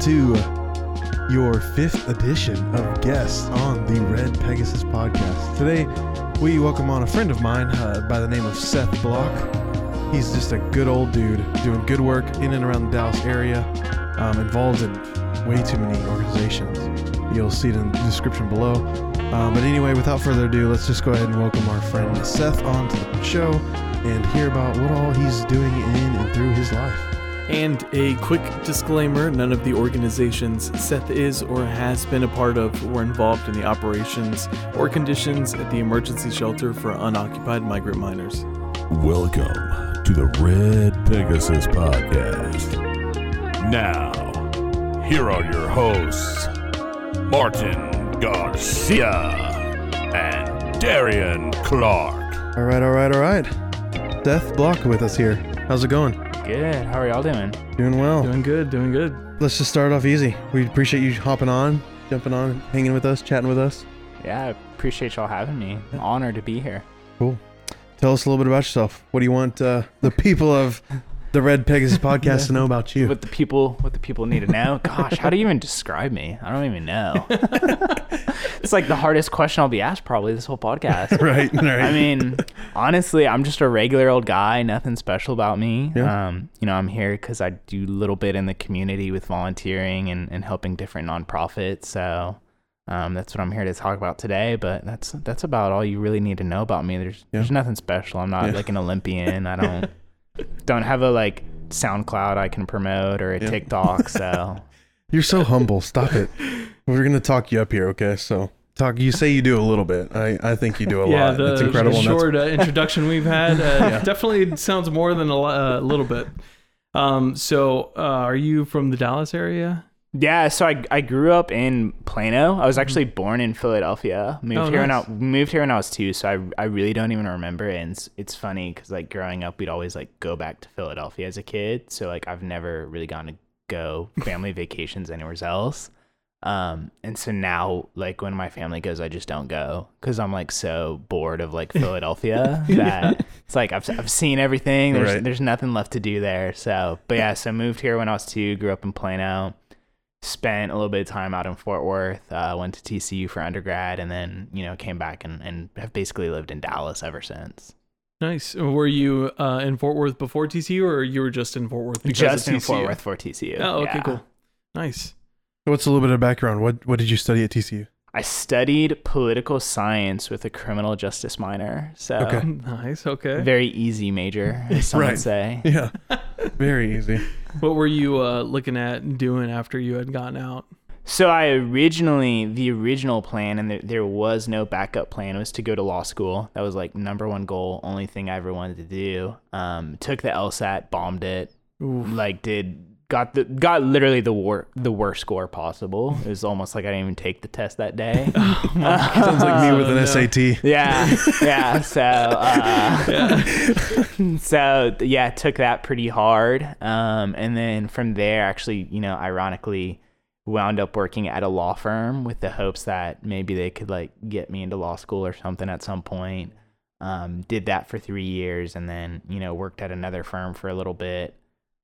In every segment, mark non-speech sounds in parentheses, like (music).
to your fifth edition of Guests on the Red Pegasus podcast. Today, we welcome on a friend of mine uh, by the name of Seth Block. He's just a good old dude doing good work in and around the Dallas area, um, involved in way too many organizations. You'll see it in the description below. Um, but anyway, without further ado, let's just go ahead and welcome our friend Seth onto the show and hear about what all he's doing in and through his life. And a quick disclaimer none of the organizations Seth is or has been a part of were involved in the operations or conditions at the emergency shelter for unaccompanied migrant minors. Welcome to the Red Pegasus Podcast. Now, here are your hosts, Martin Garcia and Darian Clark. All right, all right, all right. Seth Block with us here. How's it going? Good. How are y'all doing? Doing well. Doing good, doing good. Let's just start off easy. We appreciate you hopping on, jumping on, hanging with us, chatting with us. Yeah, I appreciate y'all having me. I'm honored to be here. Cool. Tell us a little bit about yourself. What do you want uh, the people of the Red Pegasus (laughs) podcast to know about you? What the people what the people need to know? Gosh, how do you even describe me? I don't even know. (laughs) it's like the hardest question I'll be asked probably this whole podcast. (laughs) right, right. I mean, honestly, I'm just a regular old guy. Nothing special about me. Yeah. Um, you know, I'm here because I do a little bit in the community with volunteering and, and helping different nonprofits. So um, that's what I'm here to talk about today. But that's that's about all you really need to know about me. There's Yeah. there's nothing special. I'm not Yeah. like an Olympian. I don't don't have a like SoundCloud I can promote or a Yeah. TikTok. (laughs) So You're so humble. Stop it. We're gonna talk you up here, okay? So talk. You say you do a little bit. I, I think you do a (laughs) yeah, lot. the, it's incredible. the short uh, introduction we've had uh, (laughs) definitely sounds more than a uh, little bit. Um, so, uh, are you from the Dallas area? Yeah, so I, I grew up in Plano. I was actually born in Philadelphia. Moved Mm-hmm. Oh, here when. I moved here when I was two, so I, I really don't even remember it. And it's, it's funny because like growing up, we'd always like go back to Philadelphia as a kid. So like I've never really gone to go family (laughs) vacations anywhere else. Um, and so now like when my family goes, I just don't go because I'm like so bored of like Philadelphia (laughs) that it's like I've I've seen everything. There's Right. there's nothing left to do there. So, but yeah, so moved here when I was two. Grew up in Plano spent a little bit of time out in Fort Worth, uh, went to TCU for undergrad, and then you know came back and, and have basically lived in Dallas ever since. Nice. Were you uh, in Fort Worth before TCU, or you were just in Fort Worth because Just of in Fort Worth for TCU. Oh, okay, Yeah. cool. Nice. What's a little bit of background? What What did you study at TCU? I studied political science with a criminal justice minor, so Okay. (laughs) Nice. Okay. very easy major, as some Right. would say. (laughs) Yeah, very easy. What were you uh, looking at and doing after you had gotten out? So I originally, the original plan, and there, there was no backup plan, was to go to law school. That was like number one goal, only thing I ever wanted to do. Um, took the LSAT, bombed it, Oof. like did got the got literally the wor- the worst score possible. (laughs) It was almost like I didn't even take the test that day. (laughs) Sounds like me with an (laughs) no. SAT. yeah, yeah. So, uh, so yeah, took that pretty hard. Um, and then from there, actually, you know, ironically, wound up working at a law firm with the hopes that maybe they could like get me into law school or something at some point. Um, did that for three years, and then you know worked at another firm for a little bit.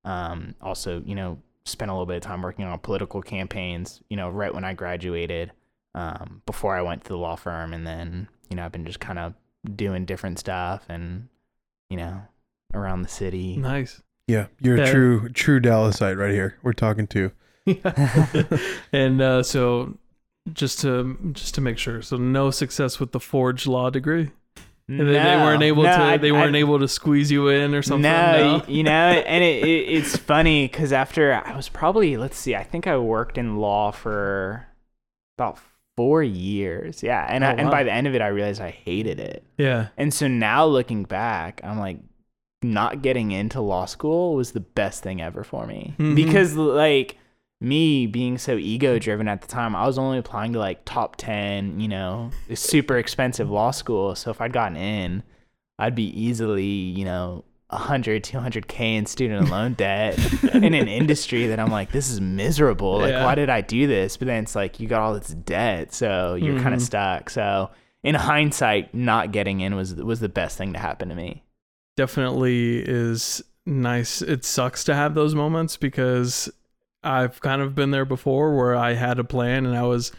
Um, also, you know, spent a little bit of time working on political campaigns. You know, right when I graduated um, before I went to the law firm, and then you know I've been just kind of doing different stuff and you know around the city. Nice. Yeah, you're a true true Dallasite right here. We're talking to. (laughs) and uh, so, just to just to make sure, so no success with the forge law degree. And they, they weren't able no, to. I- they weren't I- able to squeeze you in or something. No, y- you know, (laughs) and it, it, it's funny because after I was probably let's see, I think I worked in law for about four years. Yeah, and I, Oh, and by the end of it, I realized I hated it. Yeah. And so now looking back, I'm like, not getting into law school was the best thing ever for me Mhm. because like me being so ego driven at the time, I was only applying to like top 10, you know, super expensive law school. So if I'd gotten in, I'd be easily, you know, 100, 200K in student (laughs) loan debt in an industry that I'm like, this is miserable. Like, Yeah. why did I do this? But then it's like, you got all this debt. So you're kind Mhm. of stuck. So in hindsight, not getting in was, was the best thing to happen to me. definitely is nice. It sucks to have those moments because I've kind of been there before where I had a plan and I was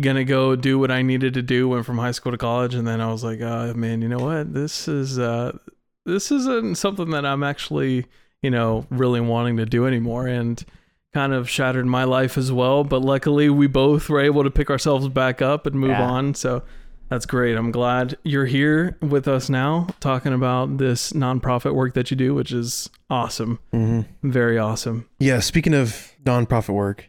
gonna go do what I needed to do. Went from high school to college, and then I was like, oh, man, you know what? This is uh, this isn't something that I'm actually you know really wanting to do anymore, and kind of shattered my life as well. But luckily, we both were able to pick ourselves back up and move Yeah. on. So. That's great. I'm glad you're here with us now talking about this nonprofit work that you do, which is awesome. Mm-hmm. Very awesome. Yeah. Speaking of nonprofit work,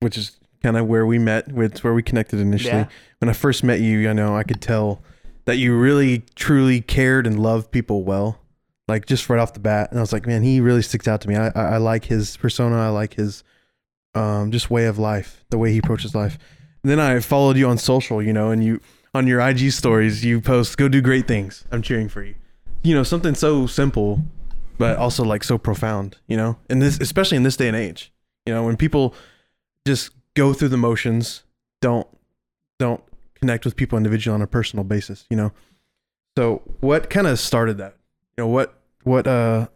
which is kind of where we met, it's where we connected initially. Yeah. When I first met you, I know I could tell that you really, truly cared and loved people well. Like just right off the bat, and I was like, man, he really sticks out to me. I, I, I like his persona. I like his um, just way of life, the way he approaches life. And then I followed you on social, you know, and you on your IG stories, you post, "Go do great things. I'm cheering for you." You know, something so simple, but also like so profound. You know, and this, especially in this day and age, you know, when people just go through the motions, don't don't connect with people individually on a personal basis. You know, so what kind of started that? You know, what what uh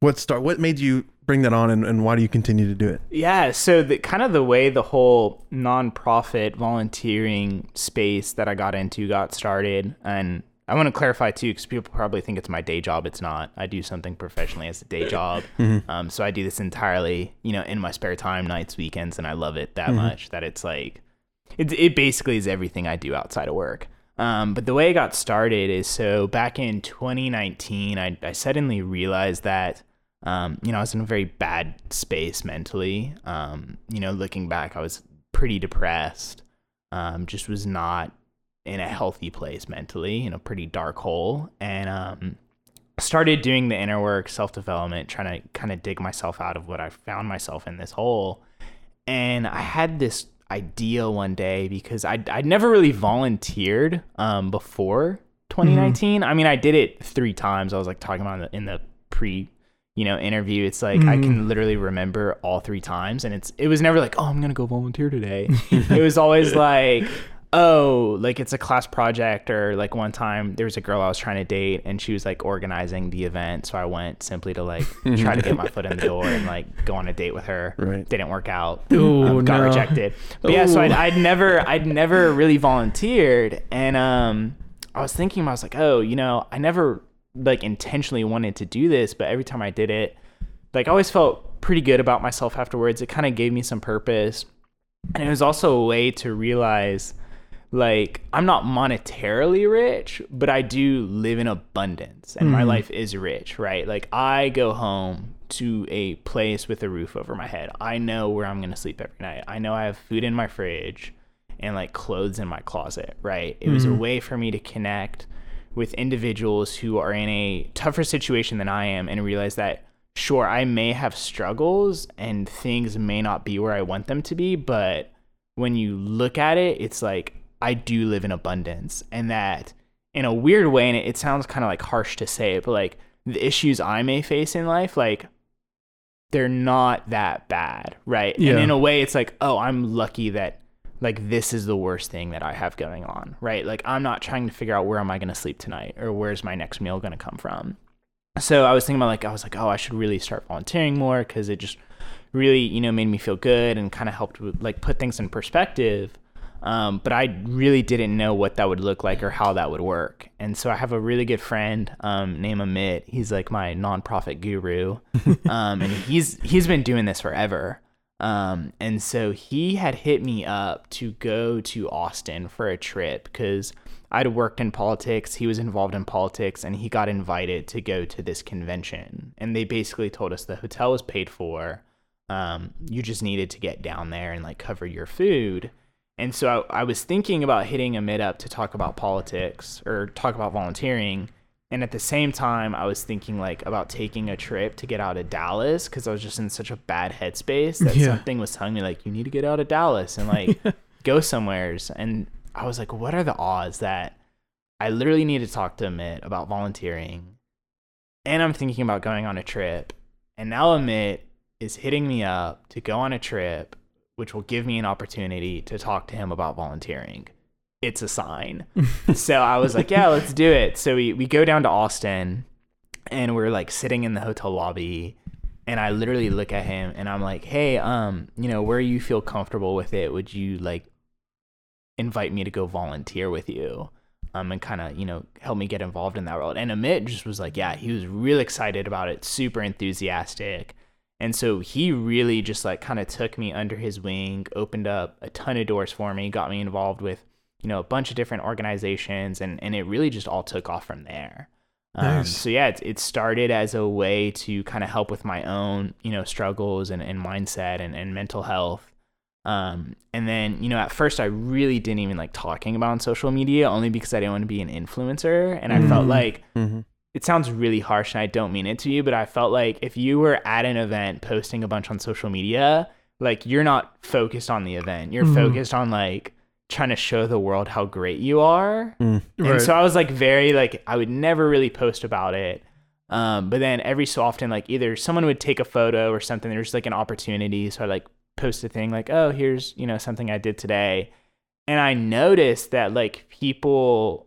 what start what made you bring that on, and, and why do you continue to do it? Yeah, so the kind of the way the whole nonprofit volunteering space that I got into got started, and I want to clarify too, because people probably think it's my day job. It's not. I do something professionally as a day job. (laughs) Um, so I do this entirely, you know, in my spare time, nights, weekends, and I love it that much that it's like, it it basically is everything I do outside of work. Um, but the way it got started is so back in 2019, I, I suddenly realized that, um, you know, I was in a very bad space mentally. Um, you know, looking back, I was pretty depressed. Um, just was not in a healthy place mentally, in a pretty dark hole. And um, started doing the inner work, self development, trying to kind of dig myself out of what I found myself in this hole. And I had this idea one day because I'd, I'd never really volunteered um, before 2019. I mean, I did it three times. I was like talking about in the, in the pre, you know, interview. It's like I can literally remember all three times, and it's it was never like, oh, I'm gonna go volunteer today. (laughs) it was always like. Oh, like it's a class project, or like one time there was a girl I was trying to date, and she was like organizing the event, so I went simply to like try to get my foot in the door and like go on a date with her. Right. Didn't work out. Ooh, Um, got no. rejected. But yeah, so I'd, I'd never, I'd never really volunteered, and um, I was thinking, I was like, oh, you know, I never like intentionally wanted to do this, but every time I did it, like I always felt pretty good about myself afterwards. It kind of gave me some purpose, and it was also a way to realize. Like, I'm not monetarily rich, but I do live in abundance and my hmm. life is rich, right? Like, I go home to a place with a roof over my head. I know where I'm going to sleep every night. I know I have food in my fridge and like clothes in my closet, right? It was a hmm. way for me to connect with individuals who are in a tougher situation than I am and realize that sure, I may have struggles and things may not be where I want them to be, but when you look at it, it's like I do live in abundance and that in a weird way, and it, it sounds kind of like harsh to say it, but like the issues I may face in life, like they're not that bad, right? Yeah. And in a way, it's like, oh, I'm lucky that like this is the worst thing that I have going on, right? Like I'm not trying to figure out where am I going to sleep tonight or where's my next meal going to come from. So I was thinking about like I was like, oh, I should really start volunteering more because it just really you know made me feel good and kind of helped with like put things in perspective. Um, but I really didn't know what that would look like or how that would work. And so I have a really good friend um, named Amit. He's like my nonprofit guru, (laughs) um, and he's he's been doing this forever. Um, and so he had hit me up to go to Austin for a trip because I'd worked in politics. He was involved in politics and he got invited to go to this convention. And they basically told us the hotel was paid for. Um, you just needed to get down there and like cover your food. And so I, I was thinking about hitting Amit up to talk about politics or talk about volunteering. And at the same time, I was thinking like about taking a trip to get out of Dallas because I was just in such a bad headspace that (laughs) Yeah. something was telling me like you need to get out of Dallas and like (laughs) go somewheres. And I was like, what are the odds that I literally need to talk to Amit about volunteering, and I'm thinking about going on a trip, and now Amit is hitting me up to go on a trip, which will give me an opportunity to talk to him about volunteering. It's a sign. (laughs) so I was like, yeah, let's do it. So we, we go down to Austin and we're like sitting in the hotel lobby and I literally look at him and I'm like, "Hey, um, you know, where you feel comfortable with it, would you like invite me to go volunteer with you?" Um, and kind of, you know, help me get involved in that world. And Amit just was like, yeah, he was really excited about it, super enthusiastic. And so he really just like kind of took me under his wing, opened up a ton of doors for me, got me involved with, you know, a bunch of different organizations, and, and it really just all took off from there. Um, Nice. so yeah, it, it started as a way to kind of help with my own, you know, struggles and, and mindset and, and mental health. Um, and then, you know, at first I really didn't even like talking about on social media only because I didn't want to be an influencer. And I felt Mhm. like Mm-hmm. It sounds really harsh and I don't mean it to you, but I felt like if you were at an event posting a bunch on social media, like you're not focused on the event. You're Mhm. focused on like trying to show the world how great you are. Mm. And Right. so I was like very like I would never really post about it. Um, but then every so often, like either someone would take a photo or something. There's like an opportunity, so I like post a thing like, "Oh, here's you know something I did today," and I noticed that like people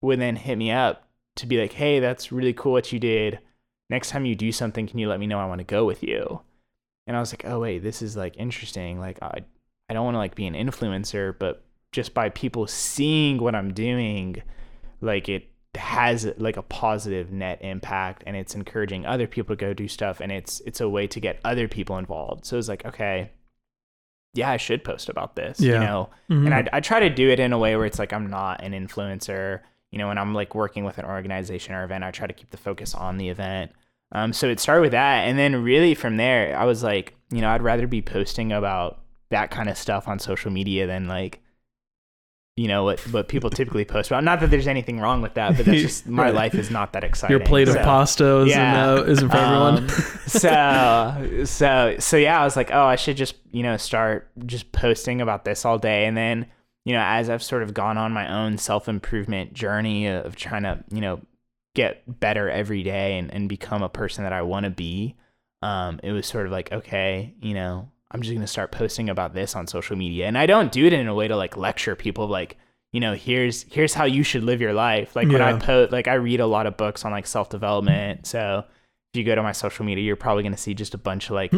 would then hit me up to be like, "Hey, that's really cool what you did. Next time you do something, can you let me know? I want to go with you." And I was like, "Oh wait, this is like interesting. Like I I don't want to like be an influencer, but just by people seeing what I'm doing, like it has like a positive net impact and it's encouraging other people to go do stuff and it's it's a way to get other people involved. So it's like, okay, yeah, I should post about this, you Yeah. know. Mhm. And I I try to do it in a way where it's like I'm not an influencer, you know, when I'm like working with an organization or event, I try to keep the focus on the event. Um, so it started with that, and then really from there, I was like, you know, I'd rather be posting about that kind of stuff on social media than like, you know, what what people (laughs) typically post about. Not that there's anything wrong with that, but that's (laughs) just my life is not that exciting. Your plate of So- pasta isn't, Yeah. isn't for everyone. um, so so so yeah, I was like, oh, I should just you know start just posting about this all day, and then you know as I've sort of gone on my own self improvement journey of trying to you know get better every day and, and become a person that I want to be, um, it was sort of like okay, you know. I'm just gonna start posting about this on social media, and I don't do it in a way to like lecture people, like you know, here's here's how you should live your life. Like when I Yeah. post, like I read a lot of books on like self development, so if you go to my social media, you're probably going to see just a bunch of like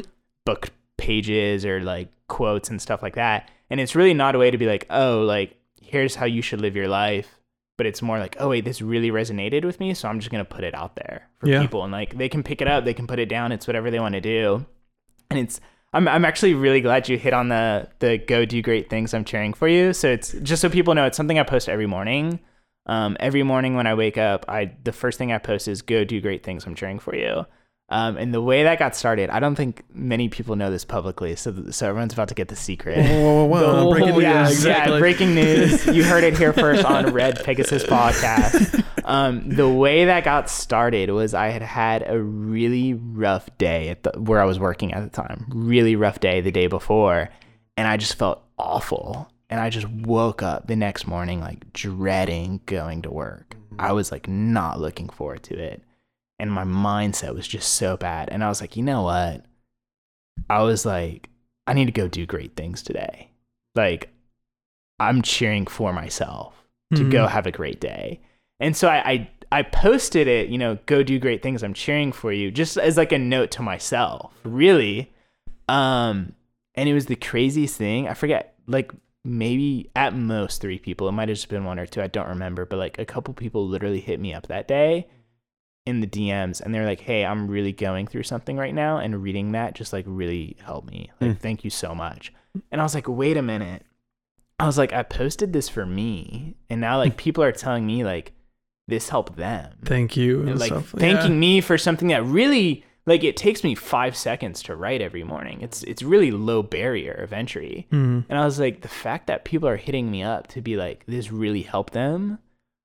book pages or like quotes and stuff like that. And it's really not a way to be like, oh, like, here's how you should live your life. But it's more like, oh, wait, this really resonated with me. So I'm just going to put it out there for Yeah. people. And like, they can pick it up, they can put it down. It's whatever they want to do. And it's, I'm, I'm actually really glad you hit on the, the go do great things. I'm cheering for you. So it's just so people know it's something I post every morning. Um, every morning when I wake up, I the first thing I post is "Go do great things." I'm cheering for you. Um, and the way that got started, I don't think many people know this publicly, so so everyone's about to get the secret. Whoa, whoa, whoa, breaking yeah, news. exactly. yeah, breaking news. (laughs) You heard it here first on Red Pegasus podcast. Um, the way that got started was I had had a really rough day at the where I was working at the time. Really rough day the day before, and I just felt awful. And I just woke up the next morning like dreading going to work. I was like not looking forward to it. And my mindset was just so bad. And I was like, you know what? I was like, I need to go do great things today. Like, I'm cheering for myself to Mhm. go have a great day. And so I, I I posted it, you know, go do great things. I'm cheering for you, just as like a note to myself, really. Um, and it was the craziest thing. I forget, like maybe at most three people. It might have just been one or two. I don't remember, but like a couple people literally hit me up that day in the DMs, and they're like, "Hey, I'm really going through something right now, and reading that just like really helped me. Like, Mm. thank you so much." And I was like, "Wait a minute." I was like, I posted this for me, and now like people are telling me like this helped them, Thank you. And like stuff. thanking Yeah. me for something that really like it takes me five seconds to write every morning. It's it's really low barrier of entry, Mhm. and I was like, the fact that people are hitting me up to be like this really helped them.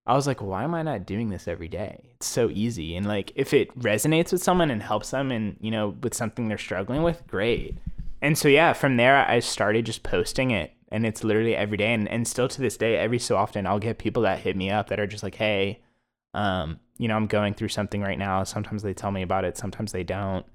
I was like, why am I not doing this every day? It's so easy, and like if it resonates with someone and helps them, and you know with something they're struggling with, great. And so yeah, from there I started just posting it and it's literally every day and, and still to this day, every so often I'll get people that hit me up that are just like, Hey, um, you know, I'm going through something right now. Sometimes they tell me about it, sometimes they don't.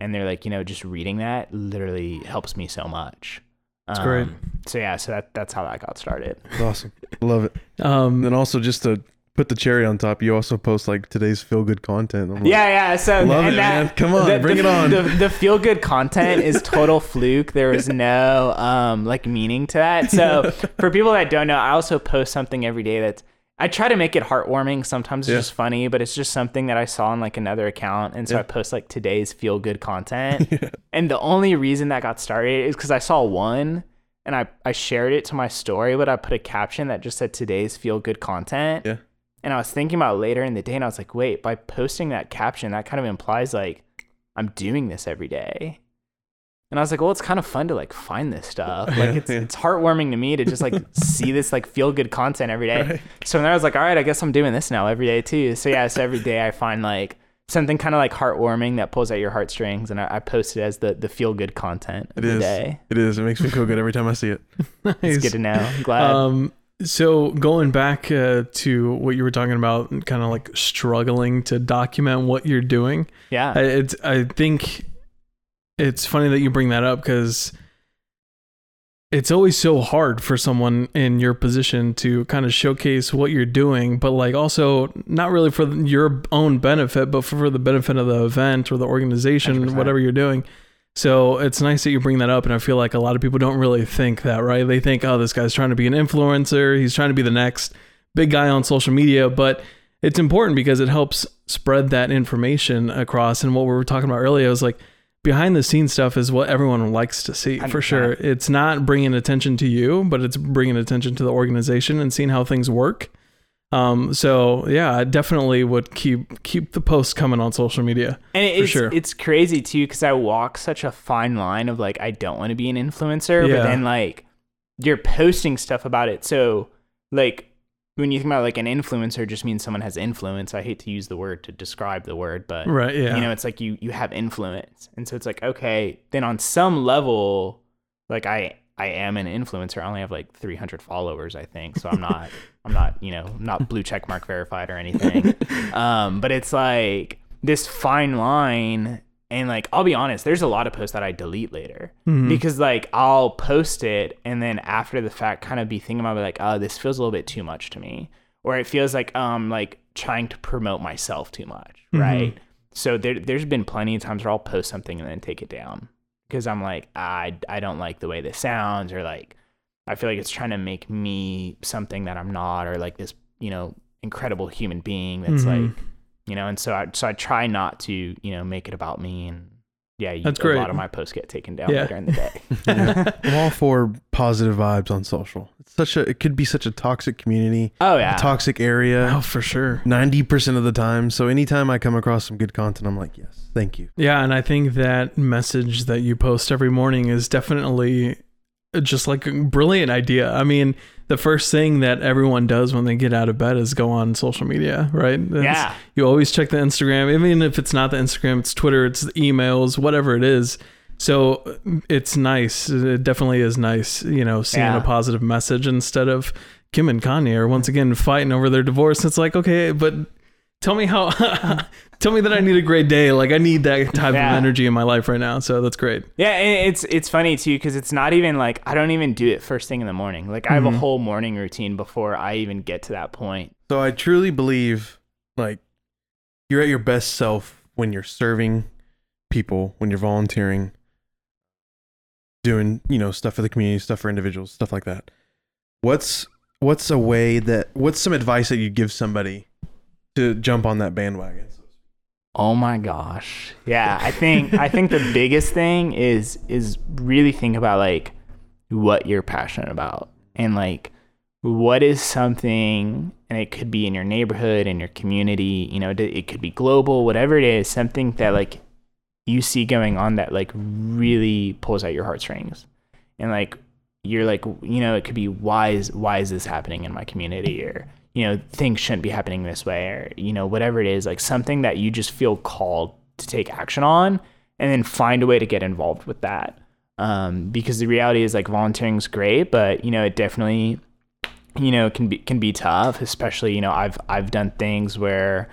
And they're like, you know, just reading that literally helps me so much. That's great. So yeah, so that that's how that got started. That's awesome. Love it. (laughs) Um, And also just to put the cherry on top, you also post like today's feel good content. I'm like, Yeah, yeah. So Love it, that, man. Come on, the, bring the- it on. The, the feel good content is total (laughs) fluke. There was no um like meaning to that. So (laughs) for people that don't know, I also post something every day that's I try to make it heartwarming. Sometimes it's Yeah. just funny, but it's just something that I saw on like another account, and so Yeah. I post like today's feel good content. (laughs) And the only reason that got started is because I saw one. And I, I shared it to my story, but I put a caption that just said today's feel good content. Yeah. And I was thinking about later in the day, and I was like, wait, by posting that caption, that kind of implies like I'm doing this every day. And I was like, well, it's kind of fun to like find this stuff. (laughs) Like Yeah, it's yeah. it's heartwarming to me to just like (laughs) see this like feel good content every day. Right. So then I was like, all right, I guess I'm doing this now every day too. So yeah, so every day I find like something kind of like heartwarming that pulls at your heartstrings, and I, I post it as the the feel good content of It the is. day. It is. It makes me feel good every time I see it. (laughs) It's good to know. I'm glad. Um, so going back uh, to what you were talking about, and kind of like struggling to document what you're doing. yeah. I, it's I think it's funny that you bring that up because it's always so hard for someone in your position to kind of showcase what you're doing, but like also not really for your own benefit, but for the benefit of the event or the organization, 100%. whatever you're doing. So it's nice that you bring that up, and I feel like a lot of people don't really think that, right? They think, oh, this guy's trying to be an influencer, he's trying to be the next big guy on social media, but it's important because it helps spread that information across. And what we were talking about earlier was like behind the scenes stuff is what everyone likes to see for 100%. sure. It's not bringing attention to you, but it's bringing attention to the organization and seeing how things work. Um, so yeah, I definitely would keep keep the posts coming on social media. And it's, sure. it's crazy too because I walk such a fine line of like I don't want to be an influencer, Yeah. but then like you're posting stuff about it. So like when you think about like an influencer, just means someone has influence. I hate to use the word to describe the word, but Right. Yeah. you know, it's like you you have influence, and so it's like okay, then on some level, like I I am an influencer. I only have like 300 followers, I think, so I'm not (laughs) I'm not you know I'm not blue check mark verified or anything. (laughs) um, but it's like this fine line, and like I'll be honest, there's a lot of posts that I delete later Mhm. because like I'll post it and then after the fact kind of be thinking about it like oh this feels a little bit too much to me or it feels like um like trying to promote myself too much Mhm. right so there there's been plenty of times where I'll post something and then take it down because I'm like I I don't like the way this sounds or like I feel like it's trying to make me something that I'm not or like this you know incredible human being that's Mhm. like you know and so I so I try not to you know make it about me and yeah you, That's a lot of my posts get taken down Yeah. later in the day (laughs) (laughs) I'm all for positive vibes on social. It's such a. It could be such a toxic community, oh a yeah toxic area. oh, for sure. Ninety percent of the time. So anytime I come across some good content, I'm like, yes, thank you. Yeah, and I think that message that you post every morning is definitely just like a brilliant idea. I mean, the first thing that everyone does when they get out of bed is go on social media, right? Yeah You always check the Instagram, even if it's not the Instagram, it's Twitter, it's the emails, whatever it is. So uh, it's nice. It definitely is nice, you know, seeing Yeah. a positive message instead of Kim and Kanye are once again fighting over their divorce. It's like, okay, but tell me how, (laughs) tell me that I need a great day. Like I need that type Yeah. of energy in my life right now. So that's great. Yeah, and it's it's funny too because it's not even like I don't even do it first thing in the morning. Like I have Mhm. a whole morning routine before I even get to that point. So I truly believe, like, you're at your best self when you're serving people, when you're volunteering, doing, you know, stuff for the community, stuff for individuals, stuff like that. What's what's a way that what's some advice that you'd give somebody to jump on that bandwagon? Oh my gosh. Yeah, I think I think the biggest thing is is really think about like what you're passionate about and like what is something and it could be in your neighborhood in your community, you know, it could be global, whatever it is, something that like you see going on that like really pulls at your heartstrings. And like you're like you know it could be why is why is this happening in my community or you know things shouldn't be happening this way or you know whatever it is like something that you just feel called to take action on and then find a way to get involved with that. Um, because the reality is like volunteering is great but you know it definitely you know can be can be tough especially you know I've I've done things where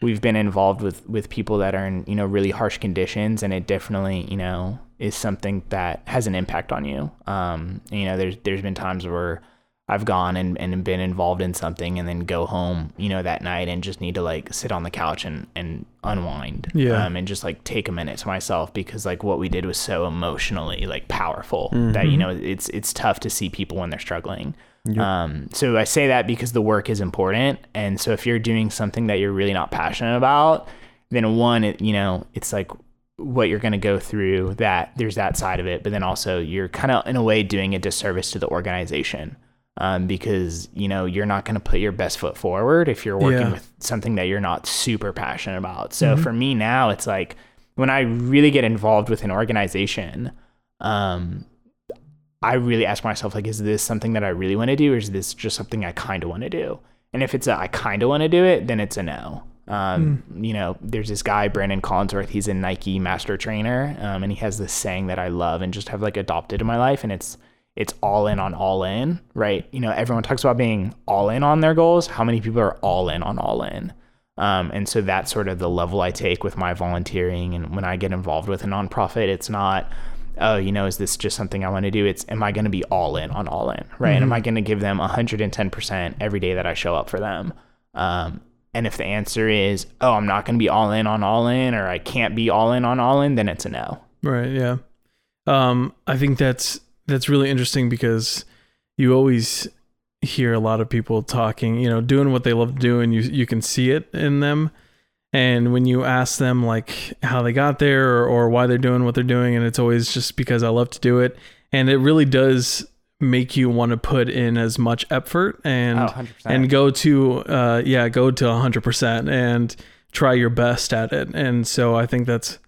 we've been involved with with people that are in you know really harsh conditions and it definitely you know is something that has an impact on you. Um you know there's there's been times where I've gone and, and been involved in something and then go home, you know, that night and just need to like sit on the couch and, and unwind. Yeah. Um, and just like take a minute to myself because like what we did was so emotionally like powerful that, you know, it's it's tough to see people when they're struggling. Um, so I say that because the work is important. And so if you're doing something that you're really not passionate about, then one, it, you know, it's like what you're going to go through that there's that side of it, but then also you're kind of in a way doing a disservice to the organization. Um, because you know you're not going to put your best foot forward if you're working Yeah. with something that you're not super passionate about. So for me now, it's like when I really get involved with an organization, um, I really ask myself like, is this something that I really want to do, or is this just something I kind of want to do? And if it's a I kind of want to do it, then it's a no. Um, You know, there's this guy Brandon Collinsworth. He's a Nike master trainer, um, and he has this saying that I love and just have like adopted in my life, and it's it's all in on all in, right? You know, everyone talks about being all in on their goals. How many people are all in on all in? Um, and so that's sort of the level I take with my volunteering. And when I get involved with a nonprofit, it's not, oh, you know, is this just something I want to do? It's, am I going to be all in on all in, right? And Am I going to give them 110% every day that I show up for them? Um, and if the answer is, oh, I'm not going to be all in on all in, or I can't be all in on all in, then it's a no. Right. Yeah. Um, I think that's that's really interesting because you always hear a lot of people talking, you know, doing what they love to do, and you you can see it in them. And when you ask them like how they got there or, or why they're doing what they're doing, and it's always just because I love to do it, and it really does make you want to put in as much effort and Oh, and go to uh yeah go to 100% and try your best at it. And so i think that's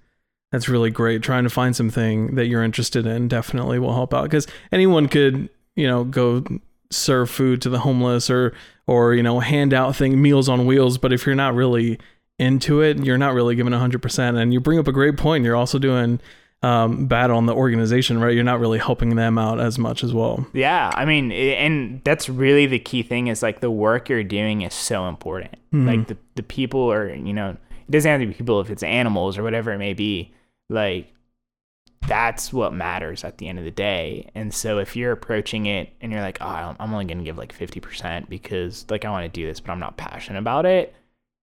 that's really great. Trying to find something that you're interested in definitely will help out because anyone could you know go serve food to the homeless or or you know hand out thing meals on wheels. But if you're not really into it you're not really giving 100% and you bring up a great point. You're also doing um, bad on the organization right? You're not really helping them out as much as well. Yeah, I mean, and that's really the key thing is like the work you're doing is so important. Like the the people are, you know, it doesn't have to be people if it's animals or whatever it may be. Like that's what matters at the end of the day. And so if you're approaching it and you're like, oh, I'm- only gonna give like 50% because like I want to do this, but I'm not passionate about it,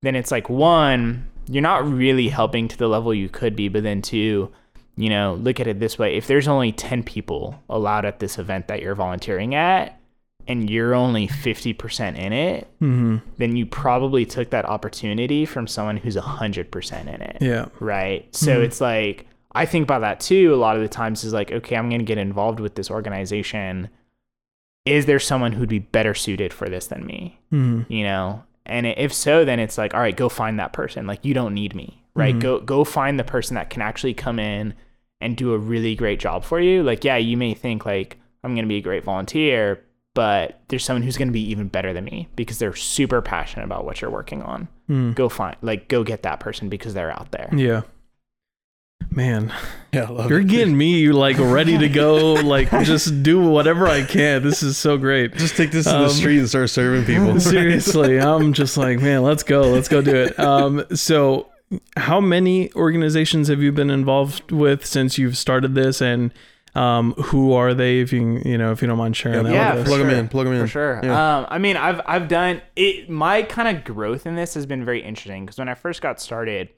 then it's like one, you're not really helping to the level you could be, but then two, you know, look at it this way. If there's only 10 people allowed at this event that you're volunteering at and you're only 50% in it, mm-hmm. then you probably took that opportunity from someone who's 100% in it. yeah Right. So it's like, I think about that too a lot of the times is like, okay, I'm going to get involved with this organization. Is there someone who'd be better suited for this than me? mm-hmm. you know and if so then it's like all right go find that person like you don't need me right go go find the person that can actually come in and do a really great job for you like yeah you may think like i'm going to be a great volunteer but there's someone who's going to be even better than me because they're super passionate about what you're working on go find like go get that person because they're out there Yeah. Man, Yeah, love you're it. getting me like ready to go, (laughs) like just do whatever I can. This is so great. Just take this to Um, the street and start serving (laughs) people. Seriously, (laughs) I'm just like, man, let's go, let's go do it. Um, so how many organizations have you been involved with since you've started this, and um, who are they? If you you know, if you don't mind sharing that yeah, with for us. Plug 'em sure. in, plug 'em in. For sure. Yeah. Um, I mean, I've I've done it. My kind of growth in this has been very interesting because when I first got started,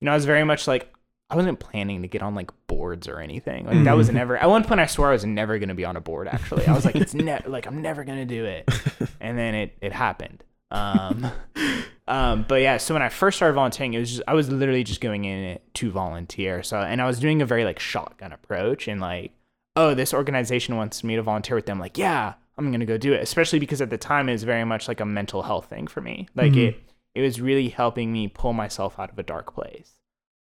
you know, I was very much like I wasn't planning to get on like boards or anything. Like that was never. At one point, I swore I was never going to be on a board. Actually, I was like, it's (laughs) ne- like I'm never going to do it, (laughs) and then it it happened. Um, um, but yeah, so when I first started volunteering, it was just I was literally just going in it to volunteer. So and I was doing a very like shotgun approach and like, oh, this organization wants me to volunteer with them. Like, yeah, I'm gonna go do it. Especially because at the time it was very much like a mental health thing for me. Like it it was really helping me pull myself out of a dark place.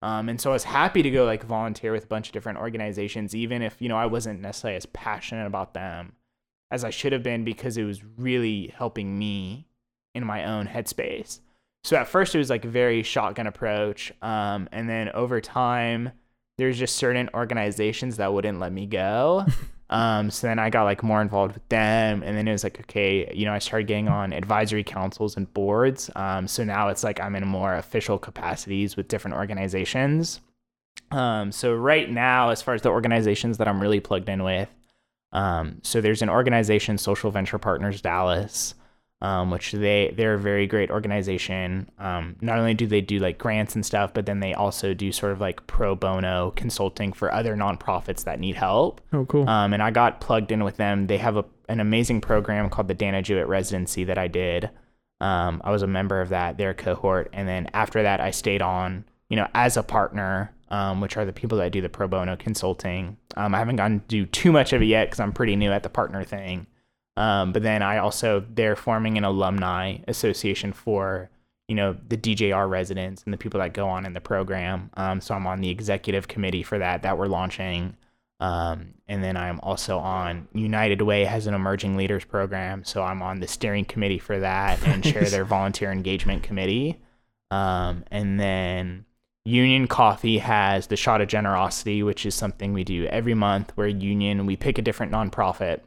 Um, and so I was happy to go like volunteer with a bunch of different organizations, even if you know I wasn't necessarily as passionate about them as I should have been because it was really helping me in my own headspace. So at first it was like a very shotgun approach, um, and then over time there's just certain organizations that wouldn't let me go. (laughs) Um, so then I got like more involved with them, and then it was like okay, you know, I started getting on advisory councils and boards. Um, so now it's like I'm in more official capacities with different organizations. Um, so right now, as far as the organizations that I'm really plugged in with, Um, so there's an organization, Social Venture Partners Dallas, um, which they they're a very great organization. Um, not only do they do like grants and stuff, but then they also do sort of like pro bono consulting for other nonprofits that need help. Oh, cool. Um, and I got plugged in with them. They have a, an amazing program called the Dana Juett Residency that I did. Um, I was a member of that, their cohort, and then after that, I stayed on, you know, as a partner, um, which are the people that do the pro bono consulting. Um, I haven't gotten to do too much of it yet because I'm pretty new at the partner thing. Um, but then I also they're forming an alumni association for you know the DJR residents and the people that go on in the program. Um, so I'm on the executive committee for that that we're launching. Um, and then I'm also on United Way has an emerging leaders program, so I'm on the steering committee for that and (laughs) chair their volunteer engagement committee. Um, and then Union Coffee has the Shot of Generosity, which is something we do every month. Where Union we pick a different nonprofit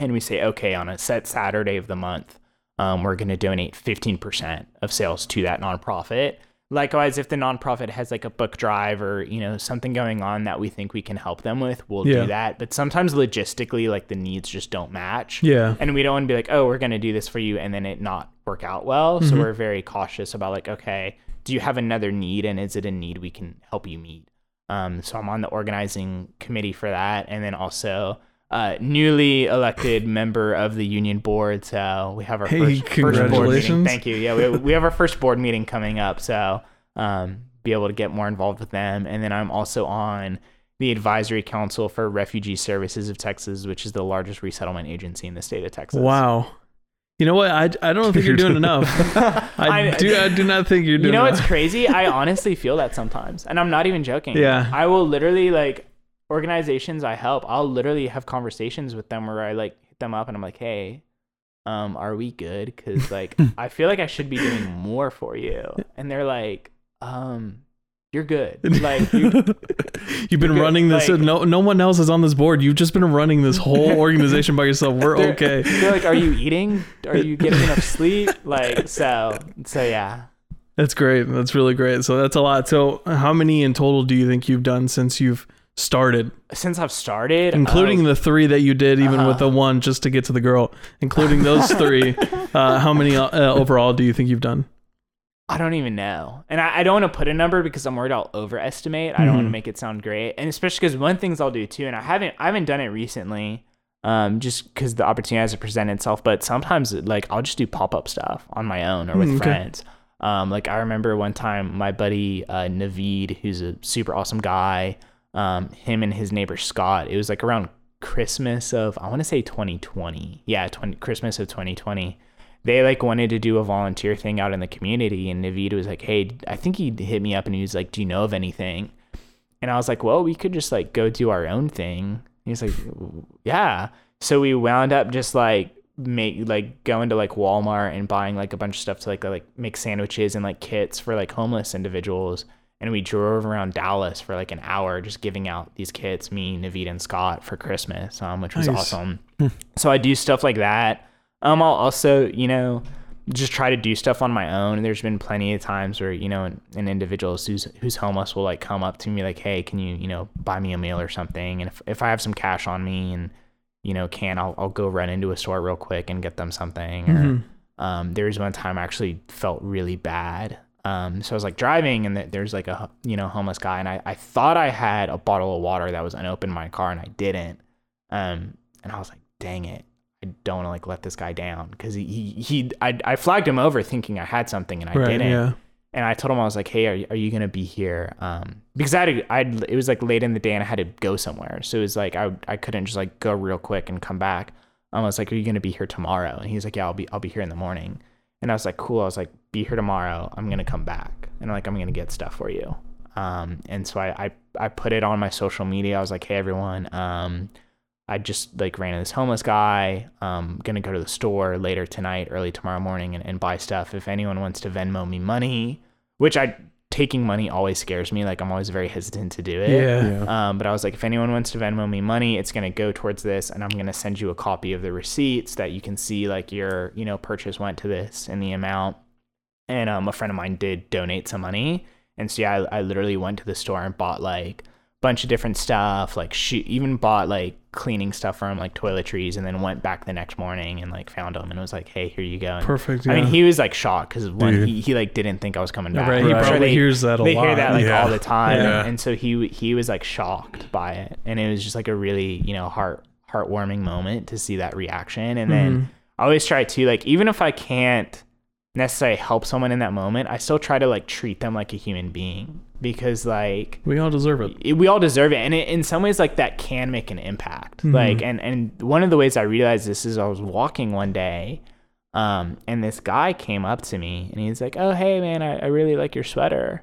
and we say, okay, on a set Saturday of the month, um, we're going to donate 15% of sales to that nonprofit. Likewise, if the nonprofit has like a book drive or you know something going on that we think we can help them with, we'll Yeah. do that. But sometimes logistically, like the needs just don't match. Yeah. And we don't want to be like, oh, we're going to do this for you, and then it not work out well. So we're very cautious about like, okay, do you have another need, and is it a need we can help you meet? Um, so I'm on the organizing committee for that, and then also uh, newly elected member of the union board. So we have our Hey, first, first board meeting. Thank you. Yeah, we, we have our first board meeting coming up. So um, be able to get more involved with them, and then I'm also on the advisory council for Refugee Services of Texas, which is the largest resettlement agency in the state of Texas. Wow. You know what? I, I don't think you're doing enough. (laughs) I, I- do I do not think you're doing You know what's crazy? I honestly feel that sometimes, and I'm not even joking. Yeah. I will literally like organizations I help. I'll literally have conversations with them where I like hit them up and I'm like, hey, um, are we good? Because like (laughs) I feel like I should be doing more for you, and they're like, um, you're good. (laughs) Like you, You've been good. running this. Like- no, no one else is on this board. You've just been running this whole (laughs) organization by yourself. We're they're, okay. They're like, are you eating? Are you getting enough sleep? Like so, so yeah. That's great. That's really great. So that's a lot. So how many in total do you think you've done since you've started, Since I've started, including the three that you did, even with Uh-huh. the one just to get to the girl, including those (laughs) three? uh, how many uh, overall do you think you've done? I don't even know. And I, I don't want to put a number because I'm worried I'll overestimate. I don't want to make it sound great. And especially because one things I'll do too, and I haven't I haven't done it recently, um, just because the opportunity hasn't presented itself. But sometimes like I'll just do pop up stuff on my own or with Mm, okay. friends. Um, like I remember one time my buddy uh, Naveed, who's a super awesome guy, um, him and his neighbor Scott. It was like around Christmas of I want to say 2020. Yeah, 20, Christmas of 2020 they like wanted to do a volunteer thing out in the community and Naveed was like, Hey, I think he hit me up and he was like, Do you know of anything? And I was like, Well, we could just like go do our own thing. He's like, Yeah. So we wound up just like make like going to like Walmart and buying like a bunch of stuff to like like make sandwiches and like kits for like homeless individuals. And we drove around Dallas for like an hour just giving out these kits, me, Naveed, and Scott for Christmas, um, which was Nice. awesome. so I do stuff like that. Um, I'll also, you know, just try to do stuff on my own. And there's been plenty of times where, you know, an, an individual who's who's homeless will like come up to me like, hey, can you, you know, buy me a meal or something? And if, if I have some cash on me and, you know, can, I'll, I'll go run into a store real quick and get them something. Or Mhm. um, there was one time I actually felt really bad. Um, so I was like driving and there's like a, you know, homeless guy and I, I thought I had a bottle of water that was unopened in my car and I didn't. Um, and I was like, dang it. I don't want to like let this guy down because he, he, he I, I flagged him over thinking I had something and I Right. didn't. Yeah. And I told him I was like, "Hey, are you, are you gonna be here?" Um, because I had, I it was like late in the day and I had to go somewhere, so it was like I I couldn't just like go real quick and come back. I was like, "Are you gonna be here tomorrow?" And he's like, "Yeah, I'll be I'll be here in the morning." And I was like, "Cool." I was like, "Be here tomorrow. I'm gonna come back and I'm like I'm gonna get stuff for you." Um, and so I I I put it on my social media. I was like, "Hey, everyone." Um, I just like ran into this homeless guy. Um, gonna go to the store later tonight, early tomorrow morning, and, and buy stuff. If anyone wants to Venmo me money, which I taking money always scares me. Like I'm always very hesitant to do it. Yeah. Yeah. Um, but I was like, if anyone wants to Venmo me money, it's gonna go towards this, and I'm gonna send you a copy of the receipts that you can see like your you know purchase went to this and the amount. And um, a friend of mine did donate some money, and so yeah, I, I literally went to the store and bought like bunch of different stuff. Like she even bought like cleaning stuff for him, like toiletries, and then went back the next morning and like found him and it was like, "Hey, here you go." And, Perfect. I mean, he was like shocked because one, Dude. he, he like didn't think I was coming back. Right, he I'm sure probably they- hears that a they lot. hear that like Yeah. all the time, Yeah. and so he he was like shocked by it, and it was just like a really you know heart heartwarming moment to see that reaction. And then Mhm. I always try to like even if I can't necessarily help someone in that moment, I still try to like treat them like a human being because like we all deserve it. it- we all deserve it and it, in some ways like that can make an impact. Mhm. like and and one of the ways i realized this is i was walking one day um and this guy came up to me and he's like oh hey man i, I really like your sweater.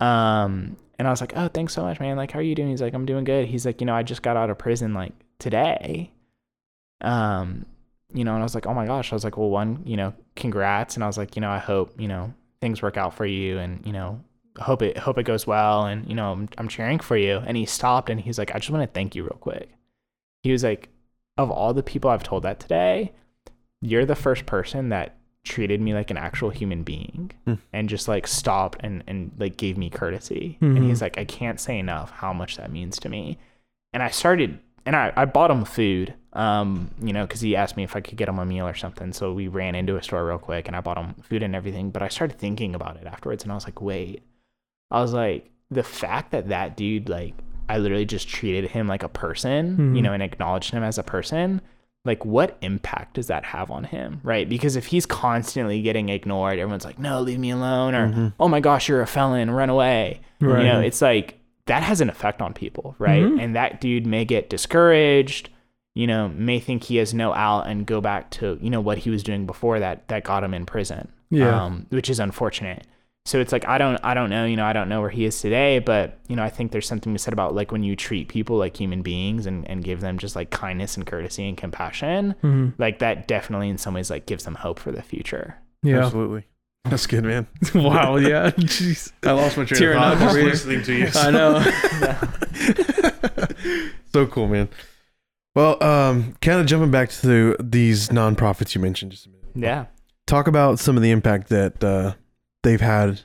Um and i was like oh thanks so much man. Like how are you doing? He's like i'm doing good. He's like you know i just got out of prison like today. Um you know and i was like oh my gosh. I was like well one you know congrats. And i was like you know i hope you know things work out for you and you know hope it hope it goes well. And you know I'm, I'm cheering for you. And he stopped and he's like i just want to thank you real quick. He was like of all the people i've told that today you're the first person that treated me like an actual human being Hmm. and just like stopped and and like gave me courtesy. Mhm. and he's like i can't say enough how much that means to me. And i started and i, I bought him food um you know because he asked me if i could get him a meal or something so we ran into a store real quick and i bought him food and everything but i started thinking about it afterwards and i was like wait I was like, the fact that that dude, like, I literally just treated him like a person, Mhm. you know, and acknowledged him as a person. Like, what impact does that have on him, right? Because if he's constantly getting ignored, everyone's like, no, leave me alone, or, Mhm. oh my gosh, you're a felon, run away. Right. You know, it's like that has an effect on people, right? Mhm. And that dude may get discouraged, you know, may think he has no out and go back to, you know, what he was doing before that that got him in prison. Yeah. Um, which is unfortunate. So it's like I don't I don't know, you know, I don't know where he is today, but you know, I think there's something to be said about like when you treat people like human beings and, and give them just like kindness and courtesy and compassion, Mhm. like that definitely in some ways like gives them hope for the future. Yeah. Absolutely. That's good, man. (laughs) wow. Yeah. (laughs) Jeez. I lost my train Tearing of thought just listening to you. I know. (laughs) so cool, man. Well, um, kind of jumping back to these nonprofits you mentioned just a minute. Yeah. Talk about some of the impact that uh, they've had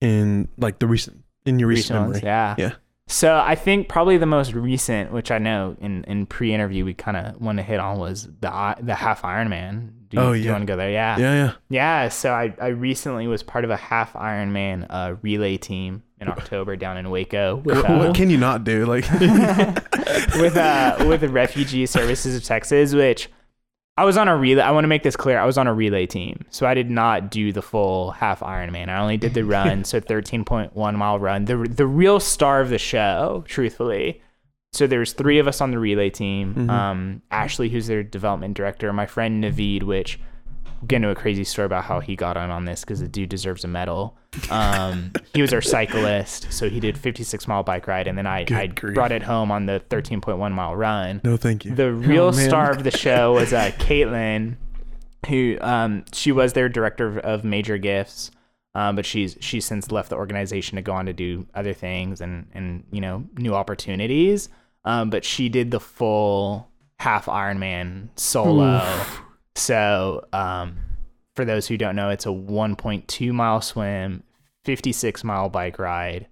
in like the recent in your recent, Recent memory. ones, yeah. Yeah. So I think probably the most recent, which I know in, in pre-interview we kind of want to hit on, was the I- the half Ironman. Do you, Oh, do you want to go there? Yeah. Yeah, yeah. Yeah, so I, I recently was part of a half Ironman uh, relay team in October down in Waco with (laughs) What, uh, what can you not do? Like, (laughs) (laughs) with uh with the Refugee Services of Texas, which I was on a relay. I want to make this clear. I was on a relay team, so I did not do the full half Ironman. I only did the run, so 13.1 mile run. The the real star of the show, truthfully. So there's three of us on the relay team. Mhm. Um, Ashley, who's their development director, my friend Naveed, which we'll get into a crazy story about how he got on on this because the dude deserves a medal. Um, he was our cyclist, so he did 56 mile bike ride, and then I, I brought it home on the 13.1 mile run. no, thank you. The real Oh, star of the show was uh, Caitlin, who um, she was their director of, of major gifts, um, but she's she's since left the organization to go on to do other things and and you know new opportunities. Um, but she did the full half Ironman solo. Oof. So um, for those who don't know, it's a 1.2 mile swim, 56 mile bike ride,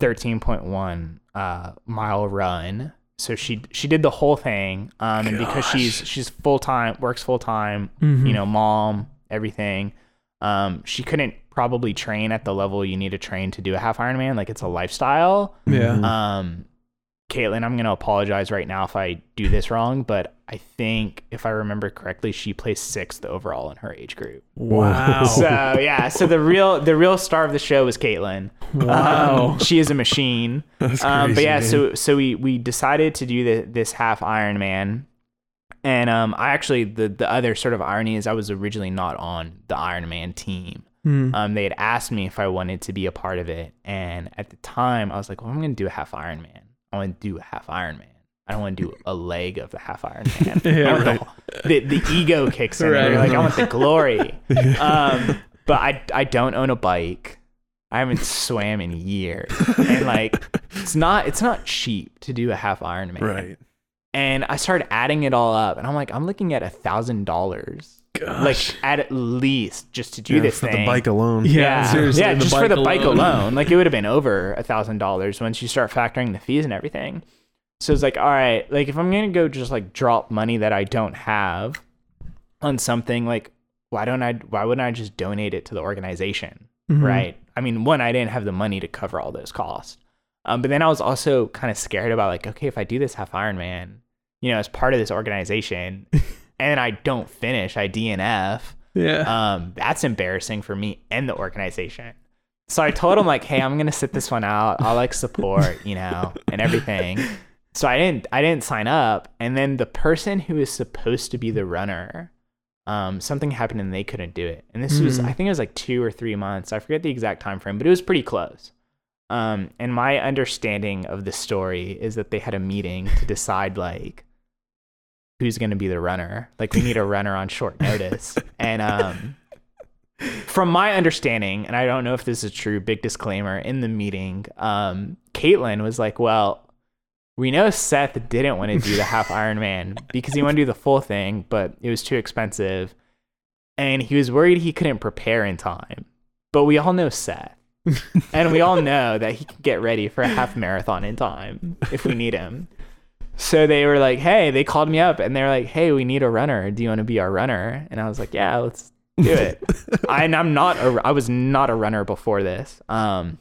13.1 uh, mile run. So she she did the whole thing, um, and because she's she's full time, works full time, Mhm. you know, mom, everything. Um, she couldn't probably train at the level you need to train to do a half Ironman. Like it's a lifestyle. Yeah. Um, Caitlin, I'm gonna apologize right now if I do this wrong, but I think if I remember correctly, she placed sixth overall in her age group. Wow. So yeah, so the real the real star of the show was Caitlin. Wow. Um, she is a machine. (laughs) That's Um, but yeah, man. so so we we decided to do the, this half Ironman, and um, I actually the the other sort of irony is I was originally not on the Ironman team. Hmm. Um, they had asked me if I wanted to be a part of it, and at the time I was like, "Well, I'm going to do a half Ironman. I want to do a half Ironman. I don't want to do a (laughs) leg of the half Ironman. (laughs) Yeah, I want right. the, the the ego kicks in. Right. You're like, I want the glory. (laughs) Um, but I I don't own a bike. I haven't swam in years, and like it's not it's not cheap to do a half Ironman. right. And I started adding it all up, and I'm like, I'm looking at a thousand dollars Gosh. like at least just to do Yeah, this for thing. the bike alone. Yeah, yeah, seriously, yeah, the just for the bike alone. alone, like it would have been over a thousand dollars once you start factoring the fees and everything. So it's like, all right, like if I'm gonna go just like drop money that I don't have on something, like why don't I? Why wouldn't I just donate it to the organization? Mhm. right? I mean, one, I didn't have the money to cover all those costs. Um, but then I was also kind of scared about like, okay, if I do this half Ironman, you know, as part of this organization, (laughs) and I don't finish, I DNF, Yeah. um, that's embarrassing for me and the organization. So I told him like, hey, I'm gonna sit this one out. I'll like support, you know, and everything. So I didn't I didn't sign up. And then the person who was supposed to be the runner, um, something happened and they couldn't do it. And this was Hmm. I think it was like two or three months. I forget the exact time frame, but it was pretty close. Um, and my understanding of the story is that they had a meeting to decide like who's going to be the runner. Like we need a runner on short (laughs) notice. And um, from my understanding, and I don't know if this is true, big disclaimer in the meeting, um, Caitlin was like, "Well, we know Seth didn't want to do the half (laughs) Ironman because he wanted to do the full thing, but it was too expensive, and he was worried he couldn't prepare in time. But we all know Seth." (laughs) and we all know that he can get ready for a half marathon in time if we need him. So they were like, "Hey," they called me up and they're like, "Hey, we need a runner. Do you want to be our runner?" And I was like, "Yeah, let's do it." I, (laughs) and I'm not a, I was not a runner before this. Um,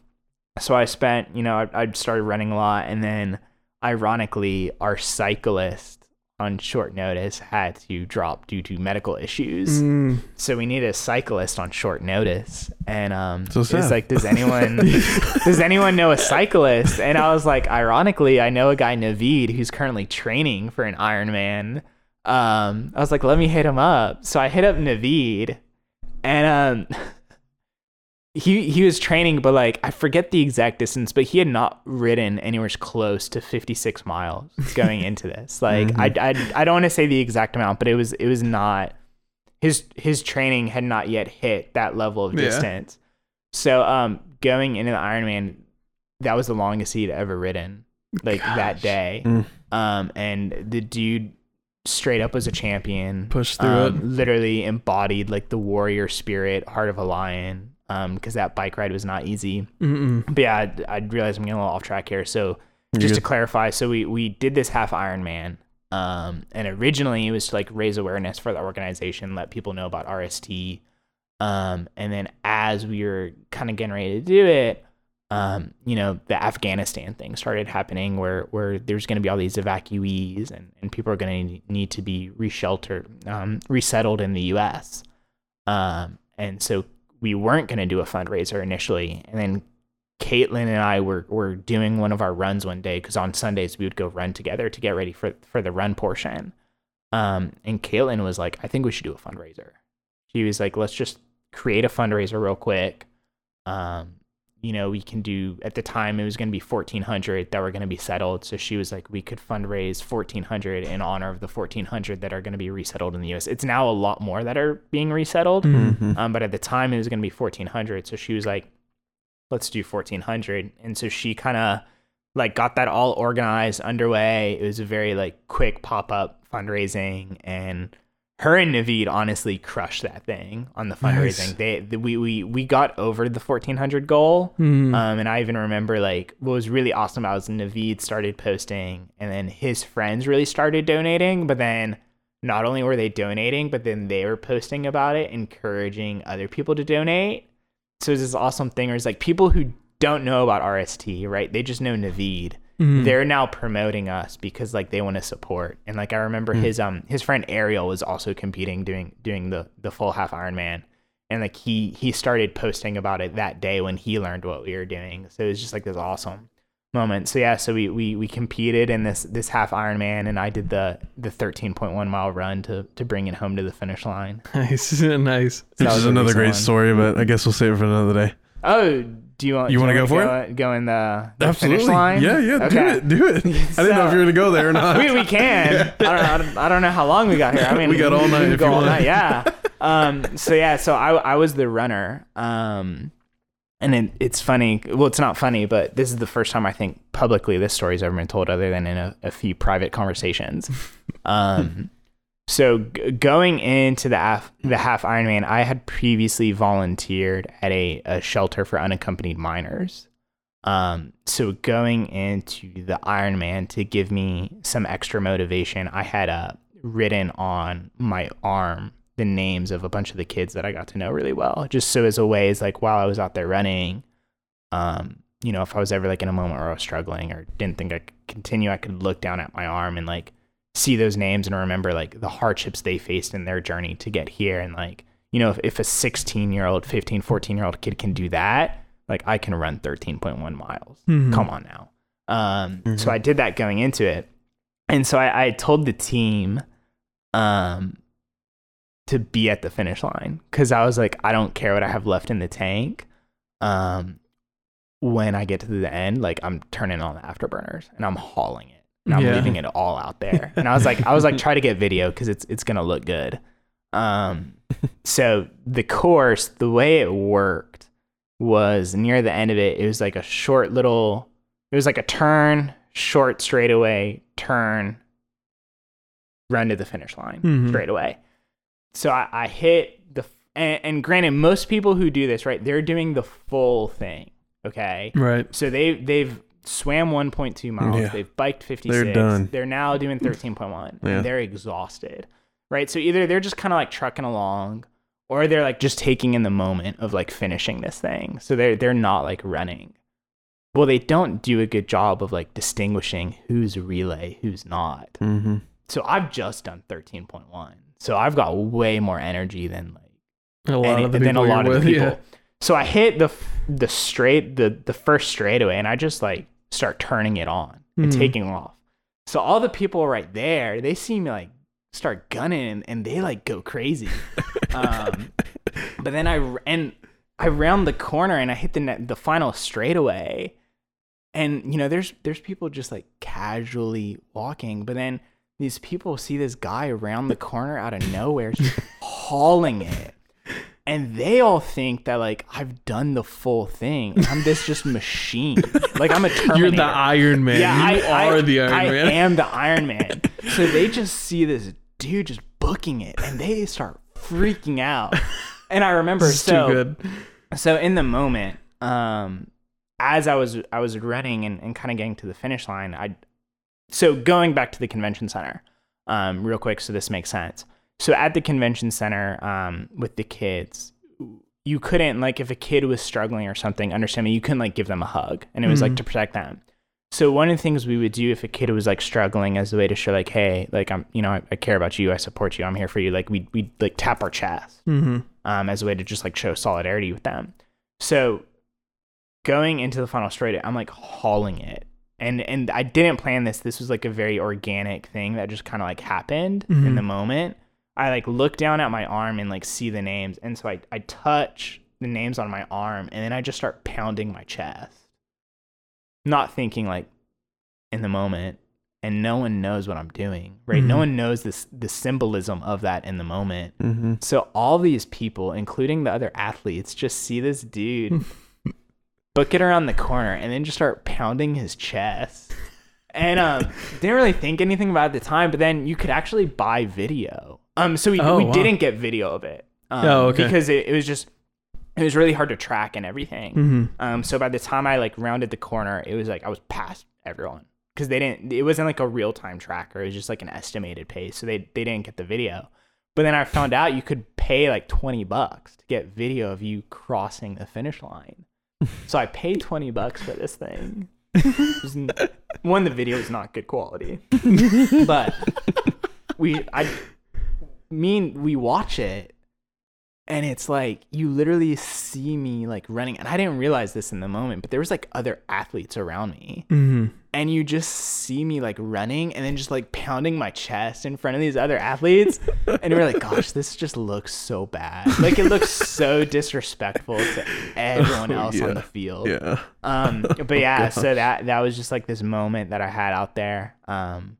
so I spent, you know, I, I started running a lot, and then ironically, our cyclist on short notice had to drop due to medical issues. Mm. So we need a cyclist on short notice. And um So it's like, does anyone (laughs) does anyone know a cyclist? And I was like, ironically, I know a guy Navid who's currently training for an Ironman. Um, I was like, let me hit him up. So I hit up Navid and um he he was training, but like I forget the exact distance, but he had not ridden anywhere close to 56 miles going into this. (laughs) Like I, I I don't want to say the exact amount, but it was it was not his his training had not yet hit that level of Yeah. distance. So um going into the Ironman, that was the longest he'd ever ridden. Like that day. Mm. Um and the dude straight up was a champion. Pushed through Um, it. Literally embodied like the warrior spirit, heart of a lion. Um, because that bike ride was not easy. Mm-mm. But yeah, I, I realize I'm getting a little off track here. So just to clarify, so we we did this half Ironman, um, and originally it was to like raise awareness for the organization, let people know about RST, um, and then as we were kind of getting ready to do it, um, you know, the Afghanistan thing started happening where where there's going to be all these evacuees and and people are going to need to be resheltered, um, resettled in the U.S. Um, and so we weren't going to do a fundraiser initially, and then Caitlin and I were were doing one of our runs one day because on Sundays we would go run together to get ready for for the run portion. Um, and Caitlin was like, "I think we should do a fundraiser." She was like, "Let's just create a fundraiser real quick." Um, you know, we can do at the time it was going to be fourteen hundred that were going to be settled. So she was like, we could fundraise fourteen hundred in honor of the fourteen hundred that are going to be resettled in the U.S. It's now a lot more that are being resettled. Mhm. Um, but at the time it was going to be 1400. So she was like, let's do 1400. And so she kind of like got that all organized underway. It was a very like quick pop up fundraising and her and Naveed honestly crushed that thing on the fundraising. Nice. They, the, we, we, we got over the 1400 goal. Mm. Um, and I even remember like what was really awesome about was Naveed started posting, and then his friends really started donating. But then not only were they donating, but then they were posting about it, encouraging other people to donate. So it's this awesome thing where it's like people who don't know about RST, right? They just know Naveed. Mhm. They're now promoting us because like they want to support. And like I remember his um his friend Ariel was also competing doing doing the the full half Ironman. And like he he started posting about it that day when he learned what we were doing. So it was just like this awesome moment. So yeah, so we we we competed in this this half Ironman and I did the the 13.1 mile run to to bring it home to the finish line. (laughs) Nice, (laughs) nice. That Which was is another great one. story, but I guess we'll save it for another day. Oh, do you want You wanna go for go, Go in the, the Absolutely. finish line? Yeah, yeah, do it, do it. I didn't know if you were gonna go there or not. we, we can. (laughs) I, don't, I don't I don't know how long we got here. I (laughs) mean, We got all night if go you all want. night. Yeah. (laughs) Um. So yeah. So I I was the runner. Um. And it, it's funny. Well, it's not funny, but this is the first time I think publicly this story's ever been told, other than in a, a few private conversations. Um. So g- going into the half, the half Ironman, I had previously volunteered at a, a shelter for unaccompanied minors. Um, so going into the Ironman to give me some extra motivation, I had uh, written on my arm the names of a bunch of the kids that I got to know really well, just so as a way as like while I was out there running, um, you know, if I was ever like in a moment where I was struggling or didn't think I could continue, I could look down at my arm and like see those names and remember like the hardships they faced in their journey to get here. And like, you know, if, if a 16 year old, 15, 14 year old kid can do that, like I can run 13.1 miles. Mhm. Come on now. Um, So I did that going into it. And so I, I told the team um, to be at the finish line because I was like, I don't care what I have left in the tank. Um, when I get to the end, like I'm turning on the afterburners and I'm hauling it and I'm Yeah. leaving it all out there. And I was like, I was like, try to get video because it's it's gonna look good. Um, so the course, the way it worked was near the end of it. It was like a short little. It was like a turn, short straightaway, turn, run to the finish line Mhm. straight away. So I, I hit the and, and granted, most people who do this right, they're doing the full thing. Okay, Right. so they they've swam 1.2 miles. Yeah. They've biked 56. They're done. They're now doing 13.1, (laughs) Yeah. and they're exhausted. Right. So either they're just kind of like trucking along, or they're like just taking in the moment of like finishing this thing. So they're they're not like running. Well, they don't do a good job of like distinguishing who's relay, who's not. Mm-hmm. So I've just done 13.1. So I've got way more energy than like A lot any- of the than people a lot of with, the people. yeah. So I hit the the straight the the first straightaway, and I just like start turning it on and Mhm. taking off. So all the people right there, they see me like start gunning, and, they like go crazy. um, (laughs) but then I and I round the corner and I hit the net, the final straightaway, and you know there's there's people just like casually walking, but then these people see this guy around the corner out of nowhere just (laughs) hauling it. And they all think that like I've done the full thing. I'm this just machine. Like I'm a Terminator. (laughs) You're the Iron Man. Yeah, you I, are I, the Iron I Man. I (laughs) am the Iron Man. so they just see this dude just booking it, and they start freaking out. And I remember so too good. so in the moment, um, as I was I was running and, and kind of getting to the finish line, I so going back to the convention center, um, real quick, so this makes sense. So at the convention center, um, with the kids, you couldn't like if a kid was struggling or something, understand me, you couldn't like give them a hug, and it was like Mhm. to protect them. So one of the things we would do if a kid was like struggling as a way to show like, hey, like I'm, you know, I, I care about you, I support you, I'm here for you. Like we we like tap our chest Mm-hmm. um, as a way to just like show solidarity with them. So going into the final straight, I'm like hauling it. And and I didn't plan this. This was like a very organic thing that just kind of like happened in Mhm. the moment. I like look down at my arm and like see the names. And so I, I touch the names on my arm and then I just start pounding my chest. Not thinking like in the moment. And no one knows what I'm doing. Right. No Mhm. one knows this the symbolism of that in the moment. Mm-hmm. So all these people, including the other athletes, just see this dude (laughs) book it around the corner and then just start pounding his chest. And um, didn't really think anything about it at the time, but then you could actually buy video. Um, so we, Oh, we wow. didn't get video of it. Um, Oh, okay. Because it, it was just it was really hard to track and everything. Mm-hmm. Um, so by the time I like rounded the corner, it was like I was past everyone because they didn't. It wasn't like a real time tracker. It was just like an estimated pace. So they they didn't get the video. But then I found out you could pay like twenty bucks to get video of you crossing the finish line. (laughs) So I paid twenty bucks for this thing. (laughs) N- One, the video is not good quality, (laughs) but we I mean we watch it and it's like you literally see me like running and i didn't realize this in the moment but there was like other athletes around me Mm-hmm. and you just see me like running and then just like pounding my chest in front of these other athletes and you're like gosh this just looks so bad like it looks so disrespectful to everyone else Yeah. on the field Yeah. um but (laughs) yeah so that that was just like this moment that i had out there um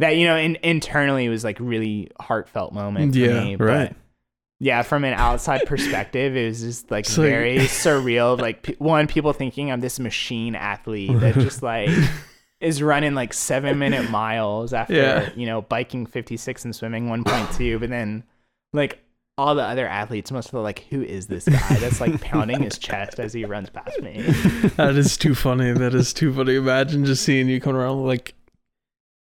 that you know in, internally was like really heartfelt moment for Yeah, me right. but yeah from an outside perspective it was just like very (laughs) surreal like p- one people thinking i'm this machine athlete that just like (laughs) is running like seven minute miles after Yeah. you know biking 56 and swimming 1.2 but then like all the other athletes must feel like who is this guy that's like pounding his chest as he runs past me (laughs) That is too funny. That is too funny. Imagine just seeing you come around like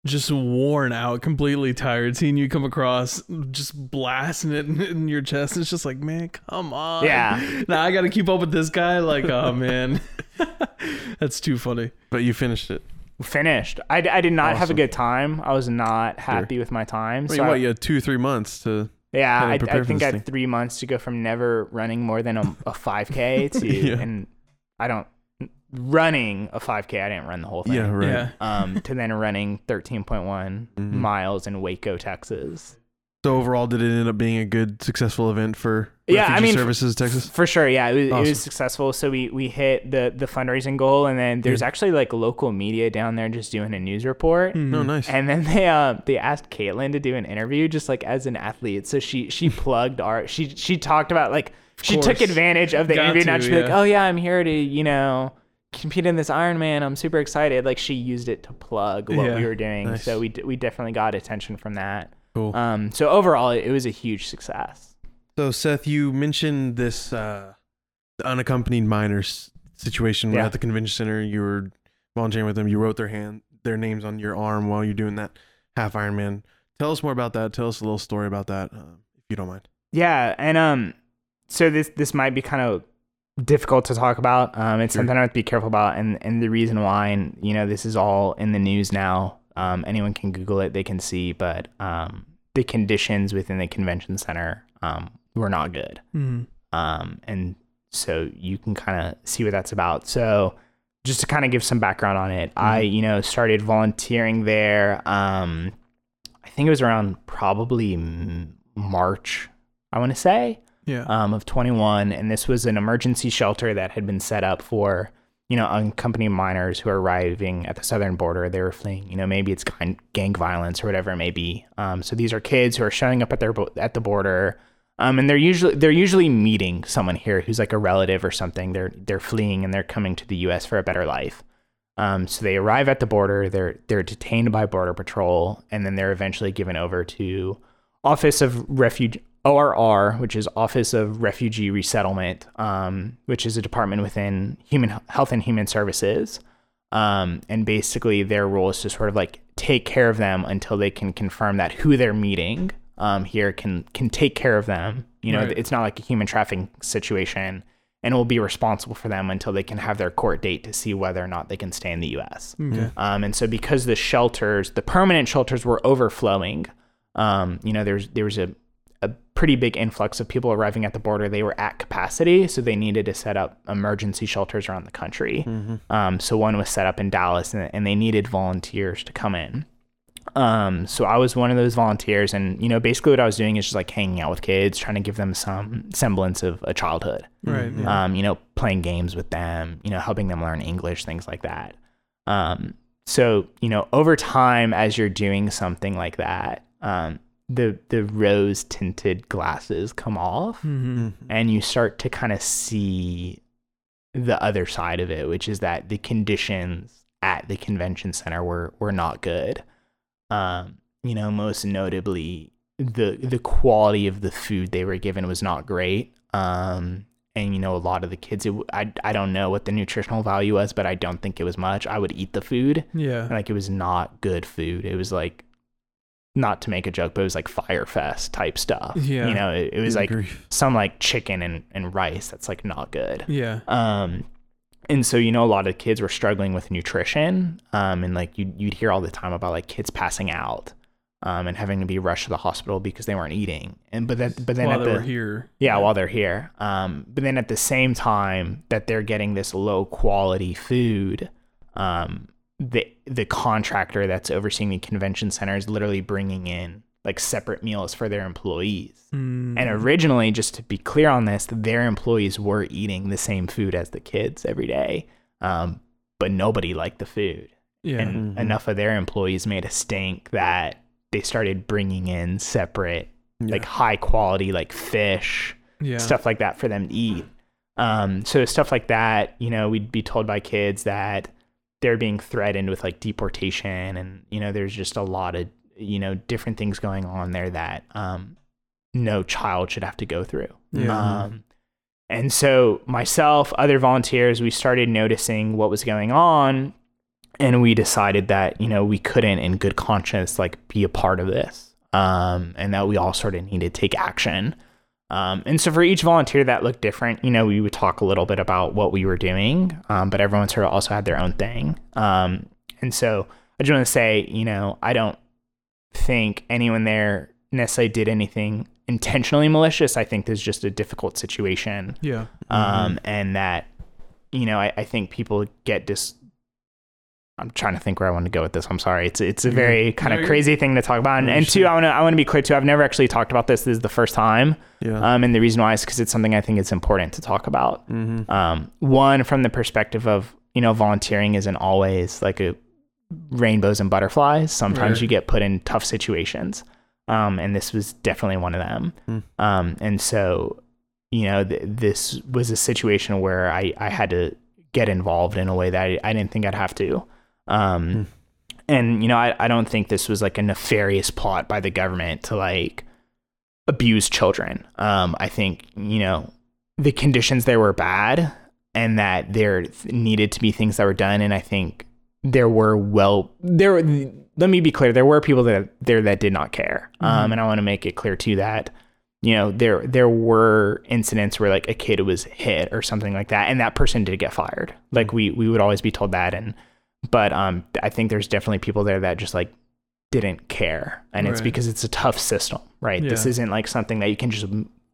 just worn out, completely tired, seeing you come across just blasting it in, (laughs) in your chest. It's just like, man, come on. Yeah. (laughs) Now I got to keep up with this guy. Like, oh (laughs) man, that's too funny. But you finished it. finished I, I did not have a good time i was not happy with my time I so mean, I- what, you had two, three months to. Yeah, Kinda I, I think this I thing. had three months to go from never running more than a, a 5K to, Yeah. and I don't running a 5K. I didn't run the whole thing. Yeah, right. Yeah. (laughs) Um, to then running 13.1 Mhm. miles in Waco, Texas. So overall, did it end up being a good, successful event for Yeah, I mean, Services Texas? For sure, yeah, it was, it was successful. So we we hit the the fundraising goal, and then there's Good. actually like local media down there just doing a news report. No, nice. And then they uh, they asked Caitlin to do an interview just like as an athlete. So she she (laughs) plugged our she she talked about like she took advantage of the Got interview and not to, just be like, oh yeah, I'm here to you know compete in this Ironman. I'm super excited. Like she used it to plug what Yeah. we were doing. Nice. So we d- we definitely got attention from that. Cool. Um, so overall, it, it was a huge success. So Seth, you mentioned this uh, unaccompanied minors situation Yeah. at the convention center. You were volunteering with them. You wrote their hand, their names on your arm while you're doing that half Ironman. Tell us more about that. Tell us a little story about that, uh, if you don't mind. Yeah, and um, so this this might be kind of difficult to talk about. Um, it's Sure. something I have to be careful about, and and the reason why, and you know, this is all in the news now. Um, anyone can Google it; they can see. But um, the conditions within the convention center um were not good. Mhm. Um, and so you can kind of see what that's about. So just to kind of give some background on it, I, you know, started volunteering there. Um, I think it was around probably March, I want to say, Yeah. um, of 21. And this was an emergency shelter that had been set up for, you know, unaccompanied minors who are arriving at the southern border. They were fleeing, you know, maybe it's gang, violence or whatever it may be. Um, so these are kids who are showing up at their at the border. Um, and they're usually they're usually meeting someone here who's like a relative or something. They're they're fleeing and they're coming to the U.S. for a better life. Um, so they arrive at the border. They're they're detained by border patrol, and then they're eventually given over to Office of Refuge ORR, which is Office of Refugee Resettlement, um, which is a department within Human Health and Human Services. Um, and basically, their role is to sort of like take care of them until they can confirm that who they're meeting um, here can can take care of them. You know, Right. it's not like a human trafficking situation, and will be responsible for them until they can have their court date to see whether or not they can stay in the U.S. Okay. Um, and so because the shelters, the permanent shelters were overflowing, um, you know, there's there was a a pretty big influx of people arriving at the border. They were at capacity, so they needed to set up emergency shelters around the country. Um, so one was set up in Dallas, and, and they needed volunteers to come in. Um, so I was one of those volunteers, and you know, basically what I was doing is just like hanging out with kids, trying to give them some semblance of a childhood Right. yeah. um, you know, playing games with them, you know, helping them learn English, things like that. Um, so, you know, over time, as you're doing something like that, um, the the rose tinted glasses come off, Mhm. and you start to kind of see the other side of it, which is that the conditions at the convention center were were not good. Um, you know, most notably, the the quality of the food they were given was not great. Um, and you know, a lot of the kids, it, w- I I don't know what the nutritional value was, but I don't think it was much. I would eat the food, Yeah. like it was not good food. It was like not to make a joke, but it was like Fyre Fest type stuff. Yeah. you know, it, it was like grief. some like chicken and, and rice that's like not good. Yeah. Um, and so you know, a lot of kids were struggling with nutrition. Um, and like you you'd hear all the time about like kids passing out, um, and having to be rushed to the hospital because they weren't eating. And but then but then While at they the were here. yeah, while they're here. Um, but then at the same time that they're getting this low quality food, um, the the contractor that's overseeing the convention center is literally bringing in like separate meals for their employees. Mm. And originally, just to be clear on this, their employees were eating the same food as the kids every day, um, but nobody liked the food. yeah. And Mhm. enough of their employees made a stink that they started bringing in separate, Yeah. like high quality, like fish, yeah. stuff like that for them to eat. Um, so stuff like that, you know, we'd be told by kids that they're being threatened with like deportation and you know there's just a lot of you know different things going on there that um no child should have to go through Yeah. um and so myself other volunteers we started noticing what was going on and we decided that you know we couldn't in good conscience like be a part of this um and that we all sort of needed to take action um, and so for each volunteer that looked different, you know, we would talk a little bit about what we were doing, um, but everyone sort of also had their own thing. Um, and so I just want to say, you know, I don't think anyone there necessarily did anything intentionally malicious. I think there's just a difficult situation. Yeah. Um, and that, you know, I, I think people get dis. I'm trying to think where I want to go with this. I'm sorry. It's it's a very kind of crazy thing to talk about. And, and two, I want to I want to be clear too. I've never actually talked about this. This is the first time. Yeah. Um, and the reason why is because it's something I think it's important to talk about. mm-hmm. Um, one from the perspective of you know volunteering isn't always like a rainbows and butterflies. Sometimes Right. you get put in tough situations, um, and this was definitely one of them. Hmm. Um, and so you know th- this was a situation where I I had to get involved in a way that I, I didn't think I'd have to. Um, Hmm. And you know I I don't think this was like a nefarious plot by the government to like abuse children. Um, I think you know the conditions there were bad, and that there needed to be things that were done. And I think there were well there. Let me be clear: there were people that there that did not care. Um, and I want to make it clear too that you know there there were incidents where like a kid was hit or something like that, and that person did get fired. Like we we would always be told that, and but um, I think there's definitely people there that just like didn't care, and it's because it's a tough system, right? This isn't like something that you can just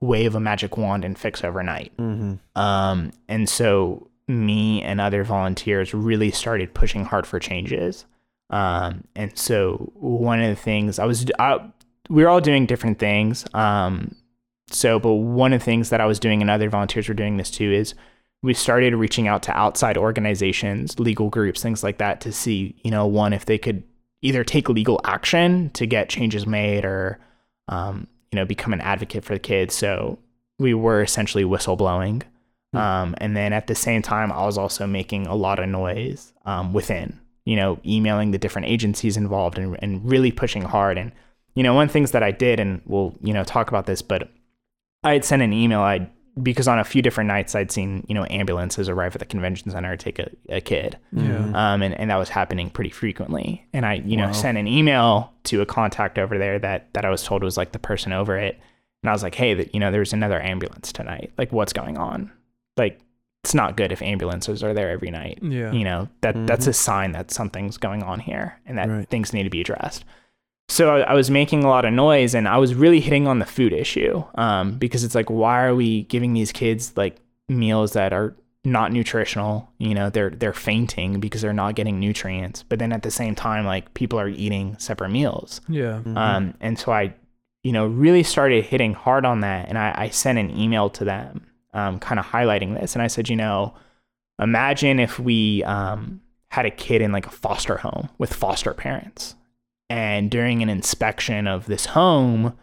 wave a magic wand and fix overnight. Mm-hmm. Um, and so me and other volunteers really started pushing hard for changes. Um, and so one of the things I was, I, we were all doing different things. Um, so, but one of the things that I was doing and other volunteers were doing this too is we started reaching out to outside organizations, legal groups, things like that to see, you know, one, if they could either take legal action to get changes made or, um, you know, become an advocate for the kids. So we were essentially whistleblowing. Hmm. Um, and then at the same time, I was also making a lot of noise um, within, you know, emailing the different agencies involved and, and really pushing hard. And, you know, one of the things that I did, and we'll, you know, talk about this, but I had sent an email. I because on a few different nights I'd seen, you know, ambulances arrive at the convention center to take a, a kid. Yeah. Um, and, and that was happening pretty frequently. And I, you know, Wow. sent an email to a contact over there that, that I was told was like the person over it. And I was like, hey, that, you know, there's another ambulance tonight. Like, what's going on? Like, it's not good if ambulances are there every night. Yeah. You know, that that's Mhm. a sign that something's going on here and that Right. things need to be addressed. So I, I was making a lot of noise and I was really hitting on the food issue um, because it's like, why are we giving these kids like meals that are not nutritional? You know, they're they're fainting because they're not getting nutrients. But then at the same time, like people are eating separate meals. Yeah. Um, and so I, you know, really started hitting hard on that. And I, I sent an email to them, um, kind of highlighting this. And I said, you know, imagine if we um, had a kid in like a foster home with foster parents. And during an inspection of this home,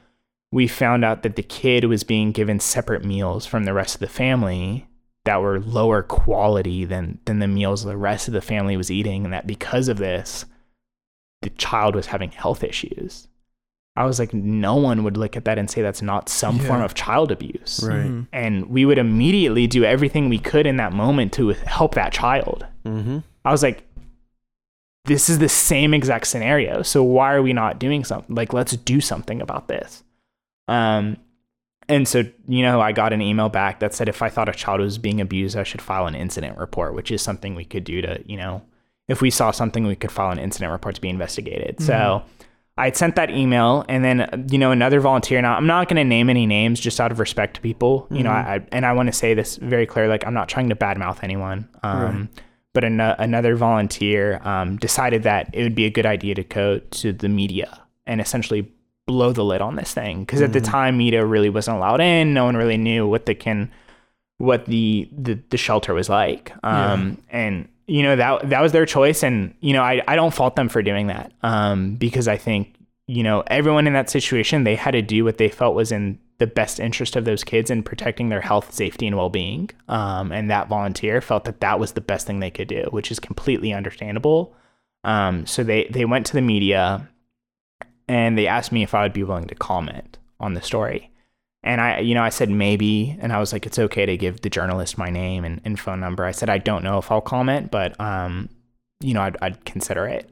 we found out that the kid was being given separate meals from the rest of the family that were lower quality than than the meals the rest of the family was eating and that because of this the child was having health issues. I was like, no one would look at that and say that's not some Yeah. form of child abuse. Right. Mhm. And we would immediately do everything we could in that moment to help that child. Mm-hmm. I was like, this is the same exact scenario. So why are we not doing something? Like, let's do something about this. Um, and so, you know, I got an email back that said if I thought a child was being abused, I should file an incident report, which is something we could do to, you know, if we saw something, we could file an incident report to be investigated. So I had sent that email, and then, you know, another volunteer. Now, I'm not going to name any names just out of respect to people, you know, I, I- and I want to say this very clear like, I'm not trying to badmouth anyone. Um, but an- another volunteer um, decided that it would be a good idea to go to the media and essentially blow the lid on this thing. Because at the time media really wasn't allowed in. No one really knew what the can what the the, the shelter was like. Um and you know that that was their choice. And you know I, I don't fault them for doing that um because i think you know everyone in that situation they had to do what they felt was in the best interest of those kids and protecting their health, safety, and well being. Um, and that volunteer felt that that was the best thing they could do, which is completely understandable. Um, so they, they went to the media and they asked me if I would be willing to comment on the story. And I, you know, I said maybe, and I was like, it's okay to give the journalist my name and, and phone number. I said, I don't know if I'll comment, but, um, you know, I'd, I'd consider it.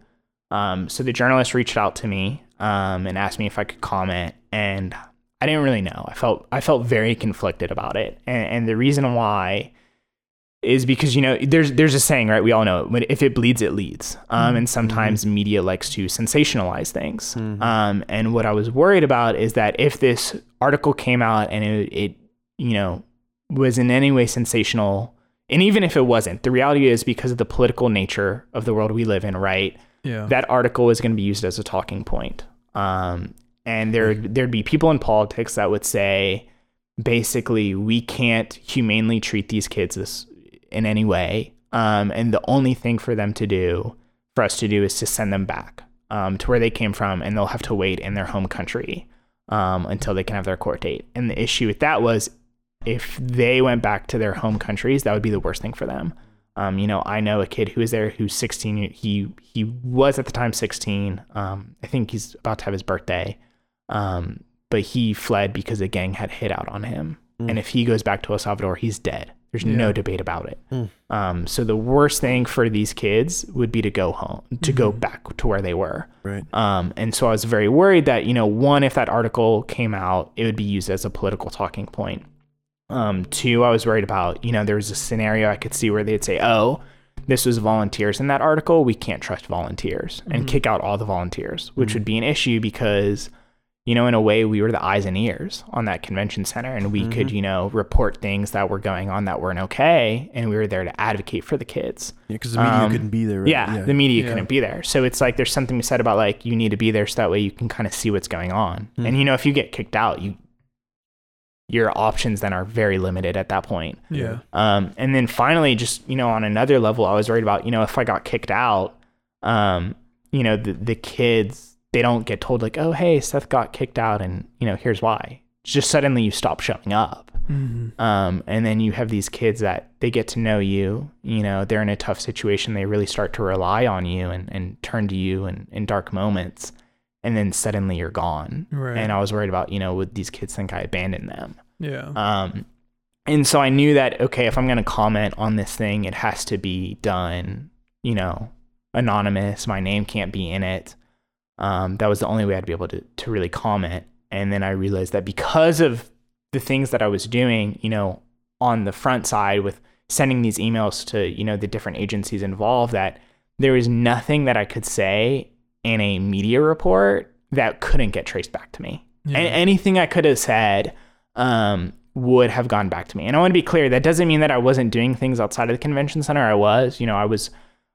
Um, so the journalist reached out to me um, and asked me if I could comment, and I didn't really know. I felt I felt very conflicted about it, and, and the reason why is because you know there's there's a saying right we all know it, if it bleeds it leads um, and sometimes mm-hmm. media likes to sensationalize things mm-hmm. um, and what i was worried about is that if this article came out and it, it you know was in any way sensational and even if it wasn't the reality is because of the political nature of the world we live in right yeah. that article is going to be used as a talking point um, and there mm-hmm. there'd be people in politics that would say basically we can't humanely treat these kids this in any way. Um, and the only thing for them to do, for us to do, is to send them back um, to where they came from, and they'll have to wait in their home country um, until they can have their court date. And the issue with that was if they went back to their home countries, that would be the worst thing for them. Um, you know, I know a kid who was there who's 16. He he was at the time 16. Um, I think he's about to have his birthday. Um, but he fled because a gang had hit out on him. Mm. And if he goes back to El Salvador, he's dead. There's yeah. no debate about it. Mm. Um, so the worst thing for these kids would be to go home, to mm-hmm. go back to where they were. Right. Um, and so I was very worried that you know, one, if that article came out, it would be used as a political talking point. Um, two, I was worried about you know there was a scenario I could see where they'd say, oh, this was volunteers in that article. We can't trust volunteers and mm-hmm. kick out all the volunteers, which mm-hmm. would be an issue because you know, in a way, we were the eyes and ears on that convention center, and we mm-hmm. could, you know, report things that were going on that weren't okay, and we were there to advocate for the kids. Yeah, because the media um, couldn't be there. Right? Yeah, yeah, the media yeah. couldn't be there. So it's like there's something said about like you need to be there so that way you can kind of see what's going on. Mm-hmm. And you know, if you get kicked out, you your options then are very limited at that point. Yeah. Um, and then finally, just you know, on another level, I was worried about you know if I got kicked out, um, you know, the the kids they don't get told like, oh, hey, Seth got kicked out, and you know, here's why. Just suddenly you stop showing up, mm-hmm. um, and then you have these kids that they get to know you. You know, they're in a tough situation. They really start to rely on you and, and turn to you in, in dark moments, and then suddenly you're gone. Right. And I was worried about, you know, would these kids think I abandoned them? Yeah. Um, and so I knew that okay, if I'm going to comment on this thing, it has to be done, you know, anonymous. My name can't be in it. Um, that was the only way I'd be able to to really comment. And then I realized that because of the things that I was doing, you know, on the front side with sending these emails to you know the different agencies involved, that there was nothing that I could say in a media report that couldn't get traced back to me. Yeah. And anything I could have said um, would have gone back to me. And I want to be clear, that doesn't mean that I wasn't doing things outside of the convention center. I was, you know, I was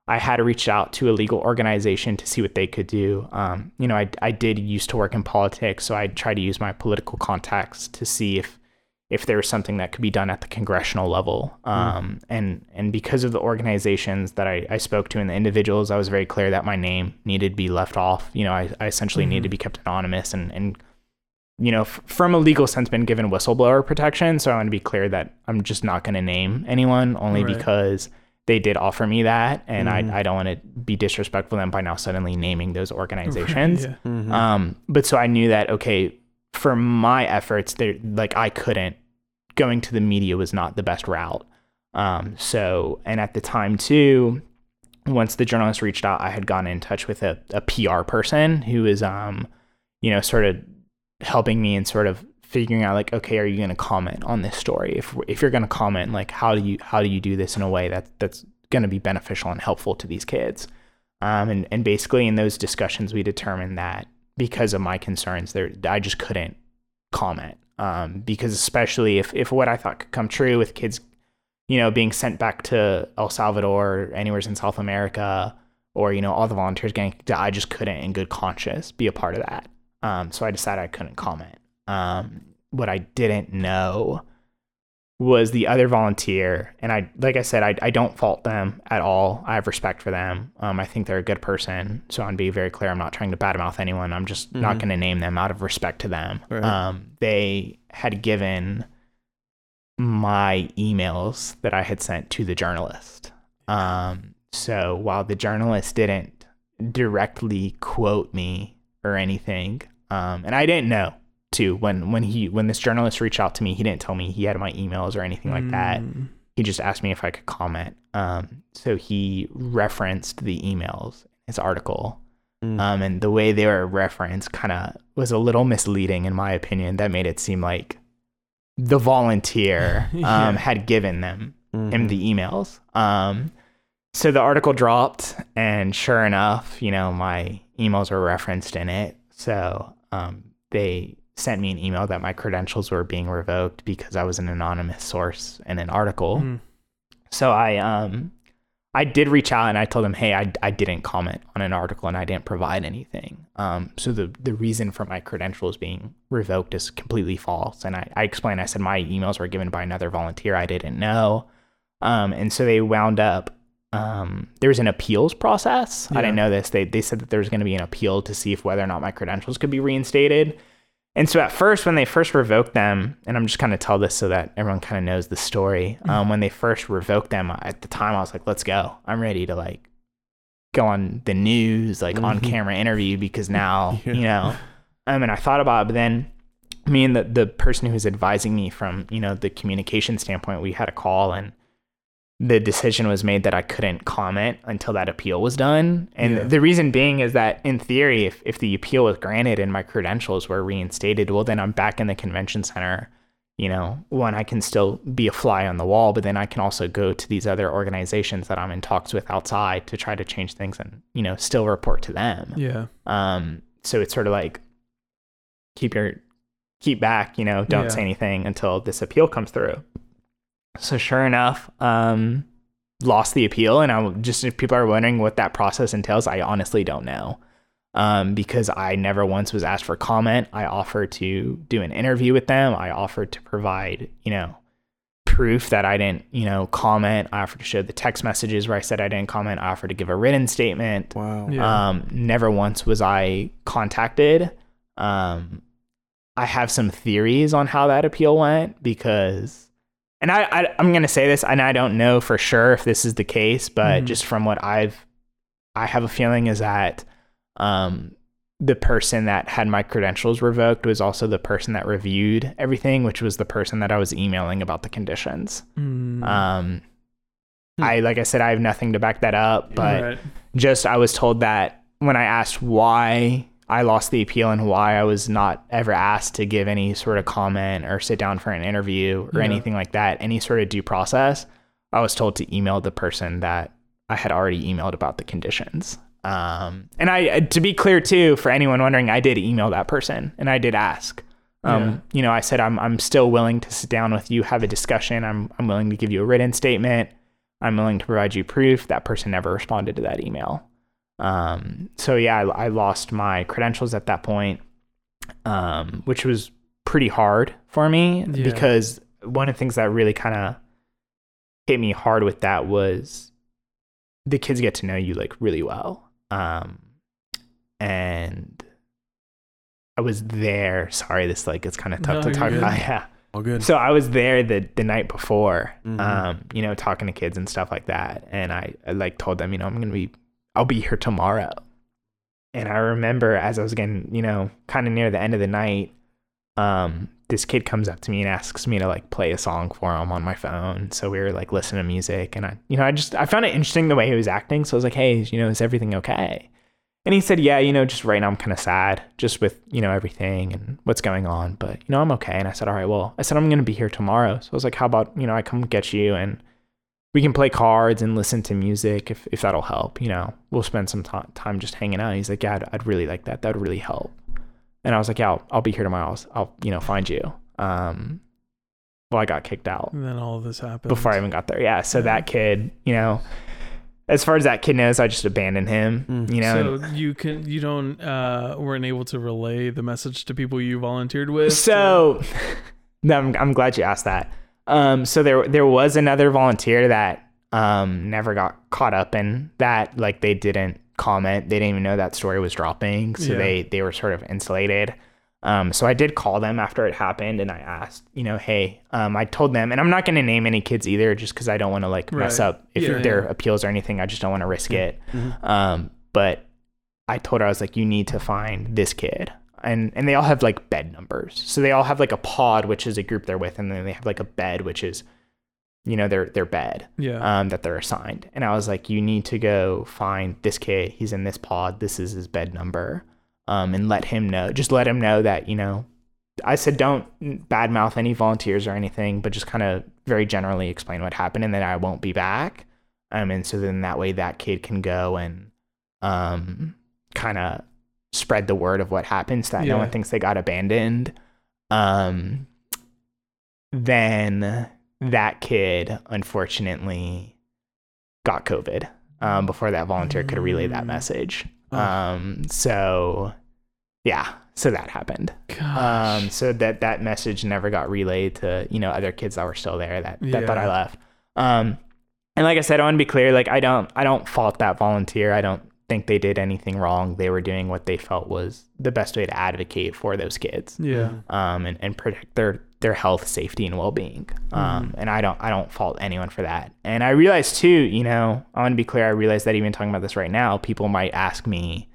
I had to reach out to a legal organization to see what they could do. Um, you know, I, I did used to work in politics, so I tried to use my political contacts to see if if there was something that could be done at the congressional level. Hmm. Um, mm. And and because of the organizations that I, I spoke to and the individuals, I was very clear that my name needed to be left off. You know, I, I essentially mm-hmm. needed to be kept anonymous and and you know, f- from a legal sense, been given whistleblower protection. So I want to be clear that I'm just not going to name anyone only right. because they did offer me that, and mm-hmm. I, I don't want to be disrespectful to them by now suddenly naming those organizations. yeah. mm-hmm. um, but so I knew that okay, for my efforts, there like I couldn't going to the media was not the best route. Um, so and at the time too, once the journalist reached out, I had gone in touch with a, a PR person who is um, you know, sort of helping me and sort of figuring out like okay are you going to comment on this story? If if you're going to comment like how do you how do you do this in a way that that's going to be beneficial and helpful to these kids? Um, and and basically in those discussions we determined that because of my concerns there I just couldn't comment. Um, because especially if if what I thought could come true with kids you know being sent back to El Salvador or anywhere in South America or you know all the volunteers getting I just couldn't in good conscience be a part of that. Um, so I decided I couldn't comment um, what I didn't know was the other volunteer, and I like I said, I, I don't fault them at all. I have respect for them. Um, I think they're a good person. So I'm be very clear. I'm not trying to badmouth anyone. I'm just not Mhm. going to name them out of respect to them. Right. Um, they had given my emails that I had sent to the journalist. Um, so while the journalist didn't directly quote me or anything, um, and I didn't know too when when he when this journalist reached out to me, he didn't tell me he had my emails or anything like that. Mm. He just asked me if I could comment. Um, so he referenced the emails his article. Mm. Um, and the way they were referenced kind of was a little misleading, in my opinion. That made it seem like the volunteer (laughs) Yeah. um, had given them him Mhm. the emails. Um, so the article dropped, and sure enough, you know, my emails were referenced in it. So um, they sent me an email that my credentials were being revoked because I was an anonymous source in an article. Mm. So I um I did reach out and I told them, hey, I, I didn't comment on an article and I didn't provide anything. Um, so the the reason for my credentials being revoked is completely false. And I, I explained, I said my emails were given by another volunteer I didn't know. Um, and so they wound up um, there was an appeals process. I didn't know this. They they said that there was going to be an appeal to see if whether or not my credentials could be reinstated. And so at first, when they first revoked them, and I'm just kind of tell this so that everyone kind of knows the story. Um, when they first revoked them, at the time I was like, "Let's go! I'm ready to like go on the news, like on Mhm. camera interview because (laughs) now Yeah. you know." Um, and I thought about it, but then me and the the person who was advising me from you know the communication standpoint, we had a call and the decision was made that I couldn't comment until that appeal was done. And Yeah. the reason being is that in theory, if, if the appeal was granted and my credentials were reinstated, well, then I'm back in the convention center. You know, one, I can still be a fly on the wall, but then I can also go to these other organizations that I'm in talks with outside to try to change things and, you know, still report to them. Yeah. Um, so it's sort of like keep your keep back, you know, don't Yeah. say anything until this appeal comes through. So sure enough, um, lost the appeal, and I just if people are wondering what that process entails, I honestly don't know. Um, because I never once was asked for comment. I offered to do an interview with them. I offered to provide, you know, proof that I didn't, you know, comment. I offered to show the text messages where I said I didn't comment. I offered to give a written statement. Wow. Yeah. Um, never once was I contacted. Um, I have some theories on how that appeal went because, and I, I I'm gonna say this, and I don't know for sure if this is the case, but Mhm. just from what I've, I have a feeling is that, um, the person that had my credentials revoked was also the person that reviewed everything, which was the person that I was emailing about the conditions. Mm. Um, Hmm. I like I said, I have nothing to back that up, but Right. just I was told that when I asked why I lost the appeal and why I was not ever asked to give any sort of comment or sit down for an interview or Yeah. anything like that, any sort of due process, I was told to email the person that I had already emailed about the conditions. Um, and I, to be clear too, for anyone wondering, I did email that person and I did ask. Um, Yeah. you know, I said I'm I'm still willing to sit down with you, have a discussion. I'm I'm willing to give you a written statement. I'm willing to provide you proof. That person never responded to that email. Um, so yeah, I, I lost my credentials at that point, um, which was pretty hard for me Yeah. because one of the things that really kind of hit me hard with that was the kids get to know you like really well. Um, and I was there. Sorry, this like it's kind of tough No, to talk good. about. (laughs) Yeah. All good. So I was there the the night before, Mhm. um, you know, talking to kids and stuff like that, and I, I like told them, you know, I'm gonna be, I'll be here tomorrow. And I remember as I was getting, you know, kind of near the end of the night, um, this kid comes up to me and asks me to like play a song for him on my phone. So we were like listening to music, and I, you know, I just I found it interesting the way he was acting. So I was like, hey, you know, is everything okay? And he said, yeah, you know, just right now I'm kind of sad just with, you know, everything and what's going on, but, you know, I'm okay. And I said, all right, well, I said, I'm going to be here tomorrow. So I was like, how about, you know, I come get you and we can play cards and listen to music if, if that'll help, you know, we'll spend some ti- time just hanging out. He's like, yeah, I'd, I'd really like that. That would really help. And I was like, yeah, I'll, I'll be here tomorrow. I'll, I'll, you know, find you. Um, well, I got kicked out And then all of this happened. before I even got there. Yeah. So Yeah. that kid, you know, as far as that kid knows, I just abandoned him, Mm. you know, so you can you don't uh weren't able to relay the message to people you volunteered with. So, (laughs) no, I'm, I'm glad you asked that. Um, so there there was another volunteer that um never got caught up in that. Like they didn't comment. They didn't even know that story was dropping. So Yeah. they they were sort of insulated. Um, so I did call them after it happened, and I asked, you know, hey, um, I told them, and I'm not going to name any kids either, just because I don't want to like mess Right. up if Yeah, their yeah. appeals or anything. I just don't want to risk it. Mhm. Um, but I told her I was like, you need to find this kid, and and they all have like bed numbers, so they all have like a pod, which is a group they're with, and then they have like a bed, which is, you know, their their bed Yeah. um, that they're assigned. And I was like, you need to go find this kid. He's in this pod. This is his bed number. Um, and let him know. Just let him know that, you know, I said don't badmouth any volunteers or anything, but just kind of very generally explain what happened and that I won't be back. Um, and so then that way that kid can go and um, kind of spread the word of what happened so that no one thinks they got abandoned. Um, then that kid unfortunately got COVID um, before that volunteer could relay that Mm. message. Um, so yeah, so that happened. Gosh. Um, so that that message never got relayed to you know other kids that were still there that that thought I left. Um, and like I said, I want to be clear. Like I don't I don't fault that volunteer. I don't think they did anything wrong. They were doing what they felt was the best way to advocate for those kids yeah. um, and, and protect their their health, safety, and well being. Um, Mm-hmm. And I don't I don't fault anyone for that. And I realize too, you know, I want to be clear. I realize that even talking about this right now, people might ask me,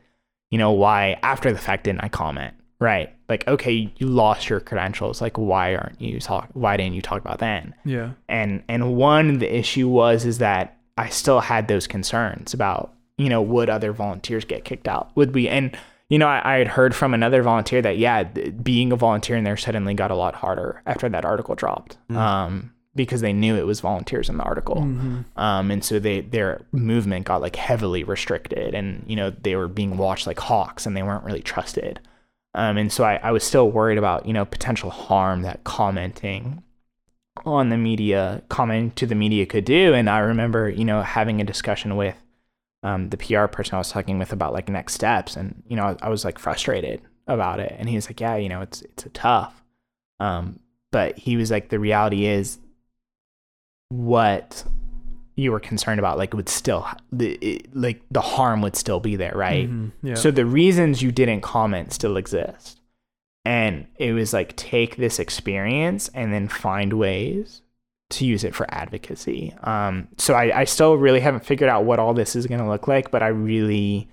you know, why after the fact didn't I comment? Right? Like, okay, you lost your credentials. Like, why aren't you talk? Why didn't you talk about then? Yeah. and and one the issue was is that I still had those concerns about you know would other volunteers get kicked out? Would we? And you know I, I had heard from another volunteer that yeah th- being a volunteer in there suddenly got a lot harder after that article dropped um because they knew it was volunteers in the article. Mhm. um and so they their movement got like heavily restricted and you know they were being watched like hawks and they weren't really trusted. Um and so I, I was still worried about you know potential harm that commenting on the media comment to the media could do. And i remember you know having a discussion with um, the pr person i was talking with about like next steps and you know I, I was like frustrated about it and he was like yeah you know it's it's a tough um, but he was like the reality is what you were concerned about like would still the it, like the harm would still be there right Mhm. Yeah. so the reasons you didn't comment still exist. And it was like take this experience and then find ways to use it for advocacy. Um, so I, I still really haven't figured out what all this is going to look like, but I really,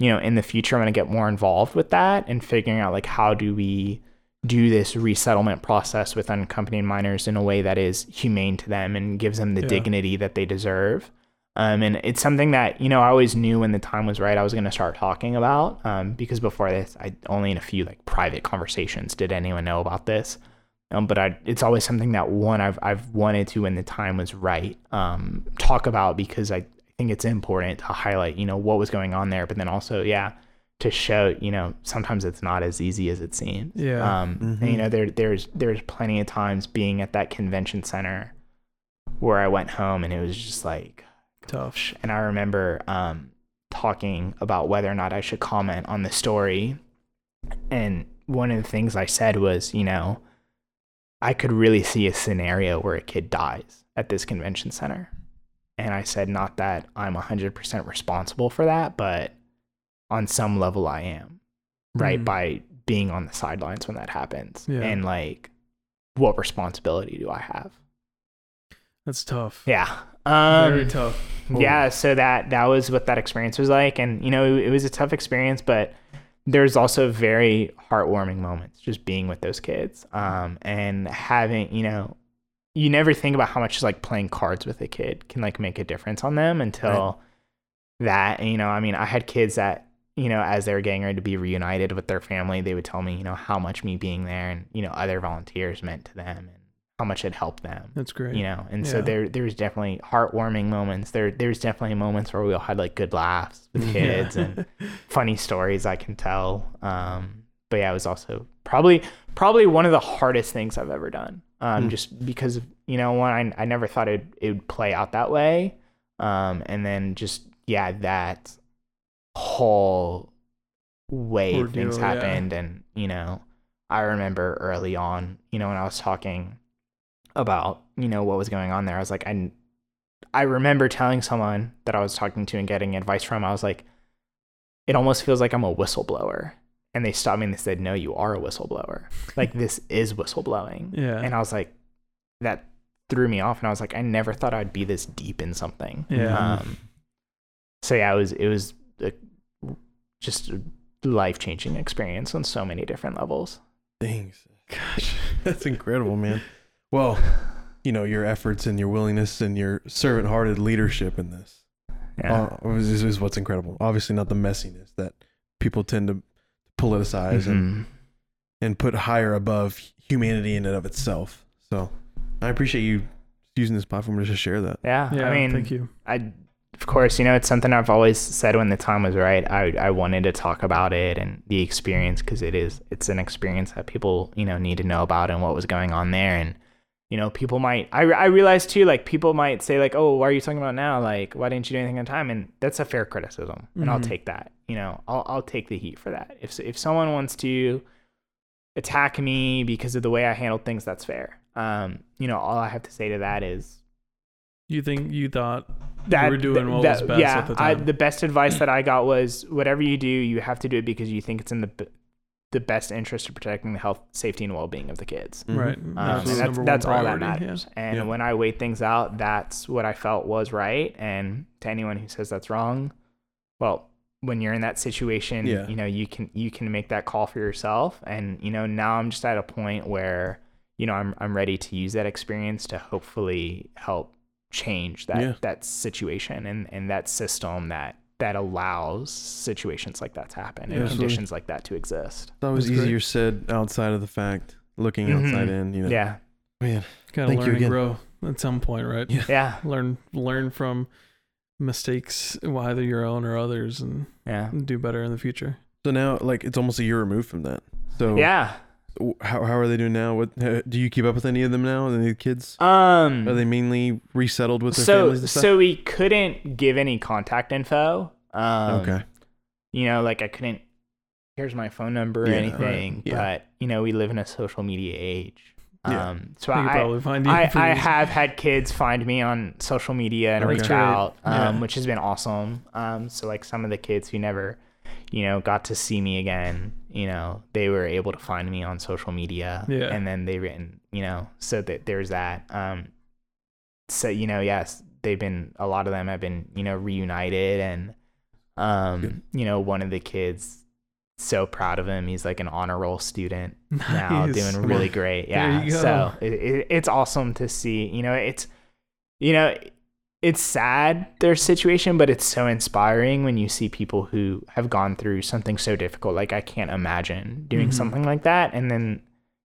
you know, in the future, I'm going to get more involved with that and figuring out like how do we do this resettlement process with unaccompanied minors in a way that is humane to them and gives them the Yeah. dignity that they deserve. Um, and it's something that, you know, I always knew when the time was right, I was going to start talking about. Um, because before this, I only in a few like private conversations did anyone know about this. Um, but I, it's always something that one I've, I've wanted to, when the time was right, um, talk about because I think it's important to highlight, you know, what was going on there, but then also, yeah, to show, you know, sometimes it's not as easy as it seems. Yeah. Um, Mhm. and, you know, there, there's, there's plenty of times being at that convention center where I went home and it was just like, Tough. and I remember um, talking about whether or not I should comment on the story. And one of the things I said was, you know, I could really see a scenario where a kid dies at this convention center. And I said, not that I'm 100% responsible for that, but on some level I am, right? Mhm. By being on the sidelines when that happens. Yeah. And like, what responsibility do I have? That's tough. Yeah. Um, Very tough. yeah so that that was what that experience was like and you know it, was a tough experience but there's also very heartwarming moments just being with those kids um and having you know you never think about how much like playing cards with a kid can like make a difference on them until that and, you know i mean i had kids that you know as they were getting ready to be reunited with their family they would tell me you know how much me being there and you know other volunteers meant to them and how much it helped them That's great. you know and so Yeah. there there's definitely heartwarming moments there there's definitely moments where we all had like good laughs with kids and (laughs) funny stories i can tell um but yeah it was also probably probably one of the hardest things i've ever done um Hmm. just because of you know one I, I never thought it, it would play out that way um and then just yeah that whole way things Ordeal, yeah. happened and you know i remember early on you know when i was talking about you know what was going on there. I was like, I I remember telling someone that I was talking to and getting advice from. I was like, it almost feels like I'm a whistleblower. And they stopped me and they said, No, you are a whistleblower. (laughs) like this is whistleblowing. Yeah. And I was like, that threw me off. And I was like, I never thought I'd be this deep in something. Yeah. Um, so yeah, it was it was a, just a life changing experience on so many different levels. Things. Gosh. (laughs) That's incredible, man. Well, you know, your efforts and your willingness and your servant hearted leadership in this Yeah. uh, is, is what's incredible. Obviously, not the messiness that people tend to politicize and, Mhm. and put higher above humanity in and of itself. So I appreciate you using this platform to just share that. Yeah. Yeah. I mean, thank you. I, of course, you know, it's something I've always said when the time was right. I, I wanted to talk about it and the experience because it is, it's an experience that people, you know, need to know about and what was going on there. And, you know, people might, I, I realized too, like, people might say, like, oh, why are you talking about now? Like, why didn't you do anything on time? And that's a fair criticism. And I'll Mhm. take that. You know, I'll, I'll take the heat for that. If, if someone wants to attack me because of the way I handled things, that's fair. Um, you know, all I have to say to that is, You think you thought that you were doing what that- was best yeah, at the I, the best advice that I got was whatever you do, you have to do it because you think it's in the the best interest of protecting the health, safety, and well being of the kids. Mhm. right. Um, That's and that's number that's all that priority, yeah. matters. And Yeah. when I weighed things out, that's what I felt was right. And to anyone who says that's wrong, well, when you're in that situation, Yeah. you know you can you can make that call for yourself. And you know now I'm just at a point where you know I'm I'm ready to use that experience to hopefully help change that Yeah. that situation and and that system that that allows situations like that to happen and Absolutely. conditions like that to exist. It's always That's great. easier said outside of the fact, looking Mhm. outside in, you know. Yeah. Man, Gotta Thank you learn and grow at some point, right? Yeah. Yeah. Learn learn from mistakes, either your own or others, and Yeah. do better in the future. so now like it's almost a year removed from that. So Yeah. How how are they doing now? What (laughs) do you keep up with any of them now? Any the kids? Um Are they mainly resettled with their so families and stuff? so we couldn't give any contact info. Um okay. you know, like I couldn't here's my phone number or Yeah, anything, right. Yeah. but you know, we live in a social media age. Yeah. Um so I probably find you. I, I have had kids find me on social media and Okay. reach out, um, Yeah. which has been awesome. Um, so like some of the kids who never, you know, got to see me again, you know, they were able to find me on social media, Yeah. and then they written, you know, so that there's that. Um, so you know, yes, they've been a lot of them have been, you know, reunited, and um, you know, one of the kids. So proud of him. He's like an honor roll student (laughs) now doing really great yeah so it, it, it's awesome to see you know it's you know it's sad their situation but it's so inspiring when you see people who have gone through something so difficult. Like i can't imagine doing Mhm. something like that. And then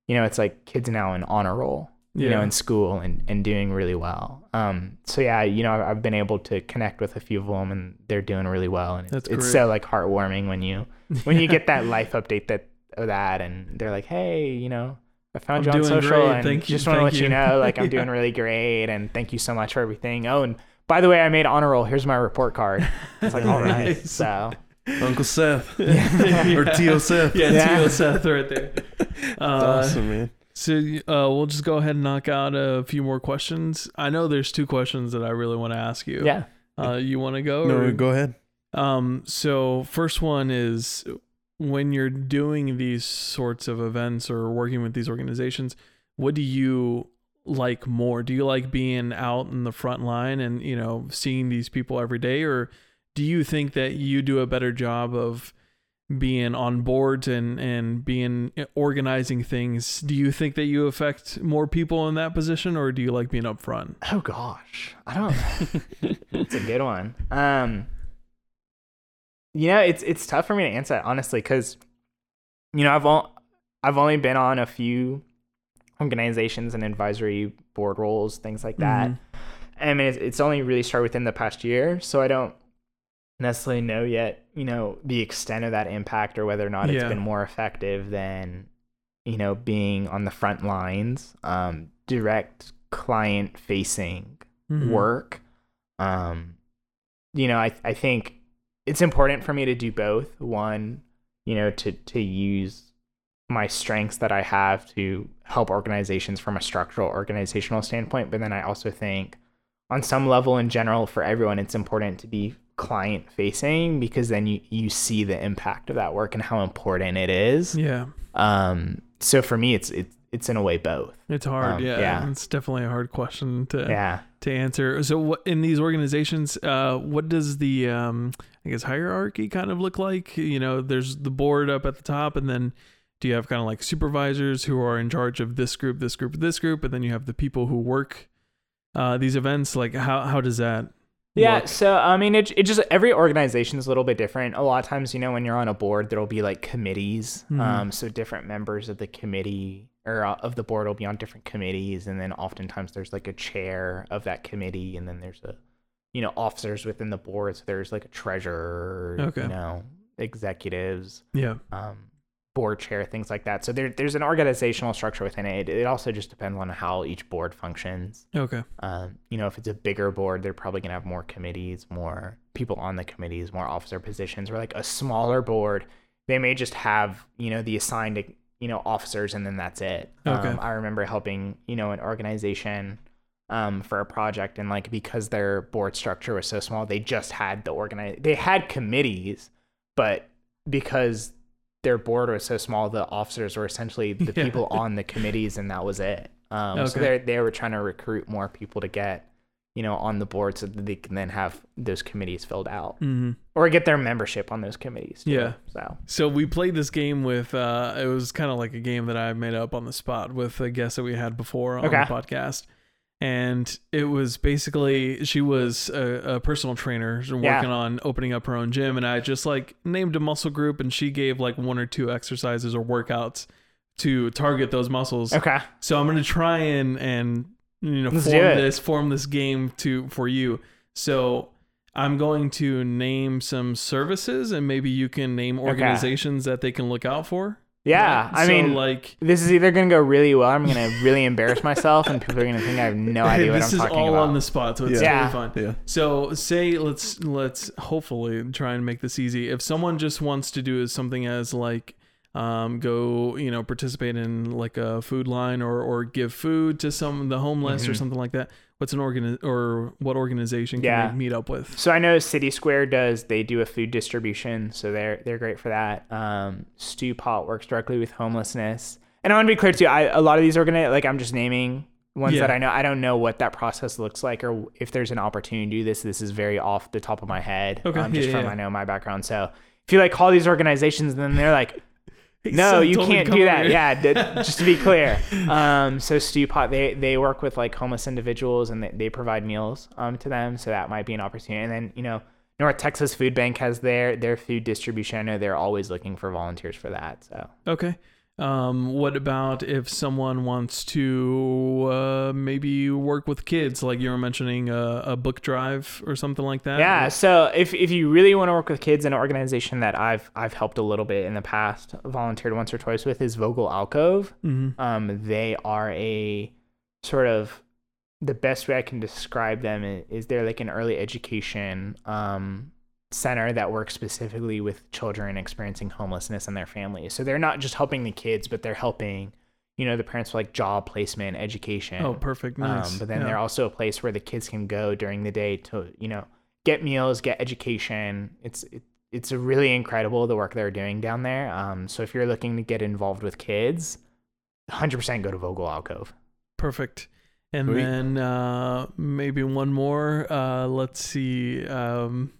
you know it's like kids now in honor roll you know in school and, and doing really well. Um so yeah you know I've, I've been able to connect with a few of them and they're doing really well. And it's, it's so like heartwarming when you (laughs) when you get that life update that that and they're like hey you know i found I'm you on social great. and Thank you- just want to let you you." know like i'm (laughs) Yeah. doing really great and thank you so much for everything oh and by the way i made honor roll here's my report card it's like (laughs) all right so Uncle Seth (laughs) Yeah. or Tio Seth. Yeah, Yeah. Tio Seth right there. That's Uh, awesome, man. So uh, we'll just go ahead and knock out a few more questions. I know there's two questions that I really want to ask you. yeah Uh, you want to go? No, or- go ahead. Um, so first one is when you're doing these sorts of events or working with these organizations, what do you like more? Do you like being out in the front line and, you know, seeing these people every day or do you think that you do a better job of being on boards and and being organizing things? Do you think that you affect more people in that position or do you like being up front? oh gosh i don't (laughs) it's a good one um you know it's it's tough for me to answer that honestly because you know i've all i've only been on a few organizations and advisory board roles things like that Mhm. I mean, it's, it's only really started within the past year, so I don't necessarily know yet, you know, the extent of that impact or whether or not it's Yeah. been more effective than, you know, being on the front lines, um, direct client facing Mhm. work. Um, you know, I I think it's important for me to do both. One, you know, to to use my strengths that I have to help organizations from a structural organizational standpoint. But then I also think on some level in general for everyone, it's important to be client facing because then you, you see the impact of that work and how important it is. Yeah. Um, so for me, it's, it's, it's in a way both. It's hard. Um, yeah. yeah. It's definitely a hard question to Yeah. to answer. So, what in these organizations, uh, what does the um, I guess hierarchy kind of look like? You know, there's the board up at the top, and then do you have kind of like supervisors who are in charge of this group, this group, this group, and then you have the people who work uh, these events? Like, how how does that? Yeah, look? so I mean, it, it just every organization is a little bit different. A lot of times, you know, when you're on a board, there'll be like committees. Mhm. Um, so different members of the committee or uh, of the board will be on different committees, and then oftentimes there's like a chair of that committee, and then there's a, you know, officers within the board. So there's like a treasurer, Okay. you know, executives, Yeah. um, board chair, things like that. So there, there's an organizational structure within it. It also just depends on how each board functions. Okay. Um, you know, if it's a bigger board, they're probably gonna have more committees, more people on the committees, more officer positions. Or like a smaller board, they may just have you know the assigned you know officers, and then that's it. Okay. Um, I remember helping you know an organization um, for a project, and like because their board structure was so small, they just had the organize. They had committees, but because their board was so small, the officers were essentially the (laughs) Yeah. people on the committees, and that was it. Um, So they they were trying to recruit more people to get, you know, on the board so that they can then have those committees filled out hmm or get their membership on those committees. too. Yeah. So So we played this game with. Uh, it was kind of like a game that I made up on the spot with a guest that we had before on Okay. the podcast, and it was basically she was a, a personal trainer working Yeah. on opening up her own gym, and I just like named a muscle group, and she gave like one or two exercises or workouts to target those muscles. okay, So I'm gonna try and and you know Let's form this form this game to for you. So I'm going to name some services, and maybe you can name organizations that they can look out for. Yeah. Right? I So, mean, like this is either gonna go really well. I'm gonna really embarrass myself, and people are gonna think I have no (laughs) idea what I'm talking about. This is talking all about. on the spot, so it's Yeah. totally fun. Yeah. So say let's let's hopefully try and make this easy. If someone just wants to do something as like um, go you know participate in like a food line or or give food to some the homeless or Mhm. something like that. What's an organ or what organization can Yeah. meet up with? So I know CitySquare does. They do a food distribution, so they're they're great for that. Um, Stewpot works directly with homelessness, and I want to be clear too. I a lot of these organi like I'm just naming ones Yeah. that I know. I don't know what that process looks like, or if there's an opportunity to do this. This is very off the top of my head, Okay. um, just Yeah, from. I know my background. So if you like call these organizations, and then they're like, Hey, no, son, you totally can't do that. Yeah, d- (laughs) just to be clear. Um, so Stewpot, they they work with like homeless individuals and they, they provide meals um to them. So that might be an opportunity. And then you know, North Texas Food Bank has their their food distribution. I know they're always looking for volunteers for that. So Okay. Um, what about if someone wants to uh, maybe work with kids, like you were mentioning a, a book drive or something like that? yeah. So if if you really want to work with kids, an organization that I've I've helped a little bit in the past, volunteered once or twice with is Vogel Alcove. hmm Um, they are a sort of the best way I can describe them is they're like an early education um, center that works specifically with children experiencing homelessness and their families. So they're not just helping the kids, but they're helping, you know, the parents with like job placement, education. Oh, perfect. Nice. Um, but then Yeah. they're also a place where the kids can go during the day to, you know, get meals, get education. It's it, it's really incredible the work they're doing down there. Um, so if you're looking to get involved with kids, 100% go to Vogel Alcove. Perfect. And Sweet. then uh, maybe one more. Uh, let's see. Um,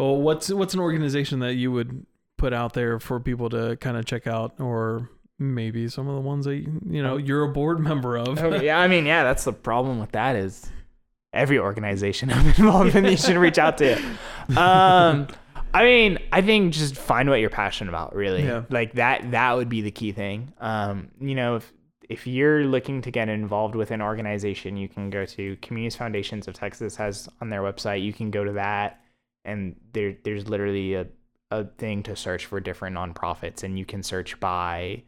well, what's what's an organization that you would put out there for people to kind of check out, or maybe some of the ones that you, know you're a board member of? Okay, yeah, I mean, yeah, that's the problem with that is every organization (laughs) I'm involved in, you should reach out to. Um, I mean, I think just find what you're passionate about, really. Yeah. Like that, that would be the key thing. Um, you know, if if you're looking to get involved with an organization, you can go to Communities Foundations of Texas has on their website. You can go to that, and there there's literally a a thing to search for different nonprofits, and you can search by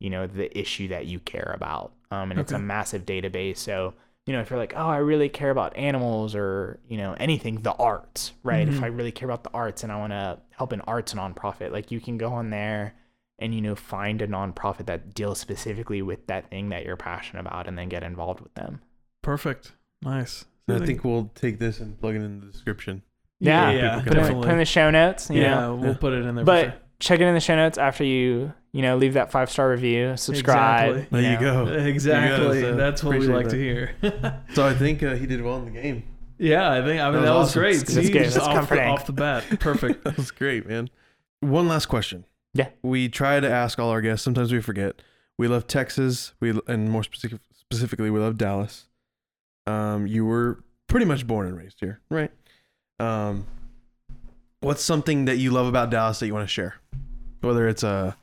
you know the issue that you care about um, and it's a massive database so you know if you're like oh i really care about animals or you know anything the arts right if Mhm. i really care about the arts and i want to help an arts nonprofit like you can go on there and you know find a nonprofit that deals specifically with that thing that you're passionate about and then get involved with them Perfect. Nice. And I think we'll take this and plug it in the description. Yeah, yeah, people put it, definitely. put in the show notes you yeah, know we'll put it in there. but sure. check it in the show notes after you you know leave that five star review subscribe Exactly. There you know. go. Exactly. so That's what we like that. to hear. (laughs) So I think uh, he did well in the game. yeah, I think I mean That that was was, awesome. great. That's See, good. That's off, the, off the bat. Perfect. (laughs) That was great, man. One last question. Yeah. We try to ask all our guests. Sometimes we forget. We love Texas. We and more specific, specifically, we love Dallas. Um, you were pretty much born and raised here, right? Um, what's something that you love about Dallas that you want to share? Whether it's a,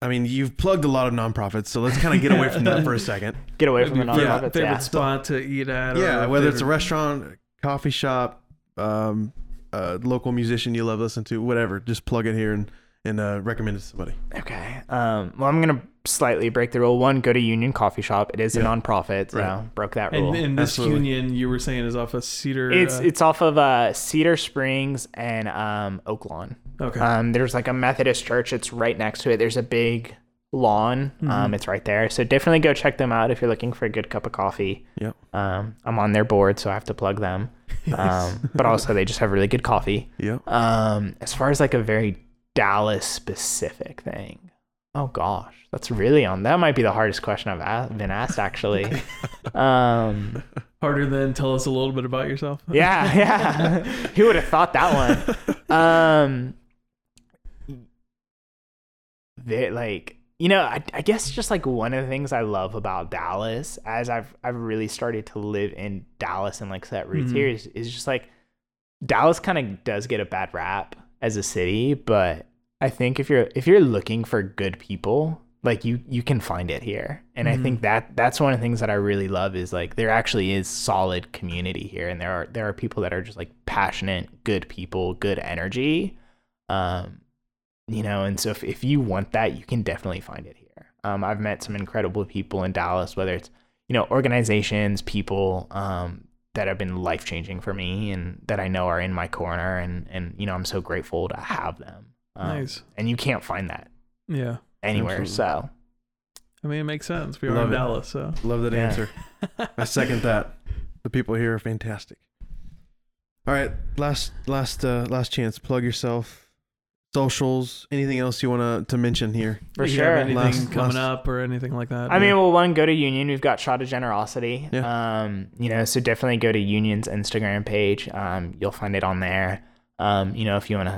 I mean, you've plugged a lot of nonprofits, so let's kind of get away from that for a second. (laughs) get away from the Maybe nonprofits favorite yeah. spot to eat at. Yeah, or whether it's a restaurant, coffee shop, um, a local musician you love listening to, whatever. Just plug it here and and uh, recommend it to somebody. Okay. Um, well, I'm gonna slightly break the rule. One, go to Union Coffee Shop. It is a Yeah. nonprofit, so Right. broke that rule. And, and this Absolutely. union you were saying is off of Cedar. it's uh, it's off of uh, Cedar Springs and um, Oak Lawn. okay. Um, there's like a Methodist church. It's right next to it. There's a big lawn. Mm-hmm. Um, it's right there. So definitely go check them out if you're looking for a good cup of coffee. Yep. Um, I'm on their board, so I have to plug them. (laughs) Um, but also they just have really good coffee. Yep. Um, as far as like a very Dallas specific thing, oh gosh, that's really on. That might be the hardest question I've a- been asked actually. (laughs) um, Harder than tell us a little bit about yourself. (laughs) yeah, yeah. (laughs) Who would have thought that one? Um, they like you know I, I guess just like one of the things I love about Dallas as I've I've really started to live in Dallas and like set roots Mhm. here is, is just like Dallas kind of does get a bad rap as a city, but I think if you're if you're looking for good people, like you you can find it here. And I Mhm. think that that's one of the things that I really love is like there actually is solid community here and there are there are people that are just like passionate, good people, good energy. Um you know, and so if, if you want that, you can definitely find it here. Um I've met some incredible people in Dallas, whether it's, you know, organizations, people, um, that have been life changing for me and that I know are in my corner and and you know I'm so grateful to have them. Um, Nice. And you can't find that Yeah. anywhere. Absolutely. So I mean, it makes sense. We are Love in it. Dallas, so. Love that Yeah. answer. I second that. The people here are fantastic. All right, last last uh, last chance. Plug yourself. Socials. Anything else you want to to mention here? for Do sure. anything Last- coming last- up or anything like that? I mean, well, one, go to Union. We've got Shot of Generosity. Yeah. Um, you know, so definitely go to Union's Instagram page. Um, you'll find it on there. Um, you know, if you want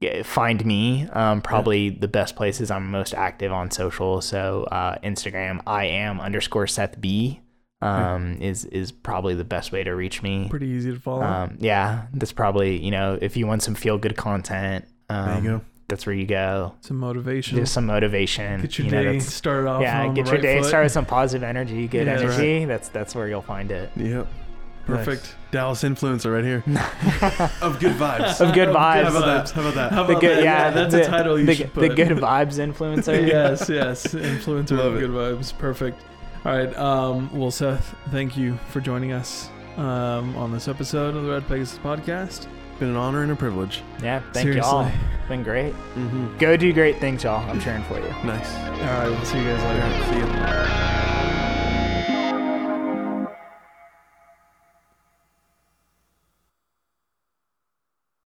to find me, um, probably the best places I'm most active on social. So uh, Instagram, I am underscore Seth B. Um, is is probably the best way to reach me. pretty easy to follow. Um, yeah, that's probably you know if you want some feel good content. Um, There you go. That's where you go. Some motivation. Just some motivation. Get your you know, day that's- started off. yeah, on get the your right day foot. started with some positive energy, good Yeah, that's energy. That's that's where you'll find it. Yep. Perfect. Nice. Dallas influencer right here. (laughs) of good vibes. Of good vibes. How about that? How about that? How The about good, that? yeah, that's the, a title you the, should the good vibes influencer. (laughs) yes, yes. Influencer Love of it. good vibes. Perfect. All right. Um, well, Seth, thank you for joining us um, on this episode of the Red Pegasus podcast. Been an honor and a privilege. Yeah, thank y'all. It's been great. Mm-hmm. Go do great things, y'all. I'm cheering for you. Nice. All right. We'll see you guys later. right, see you.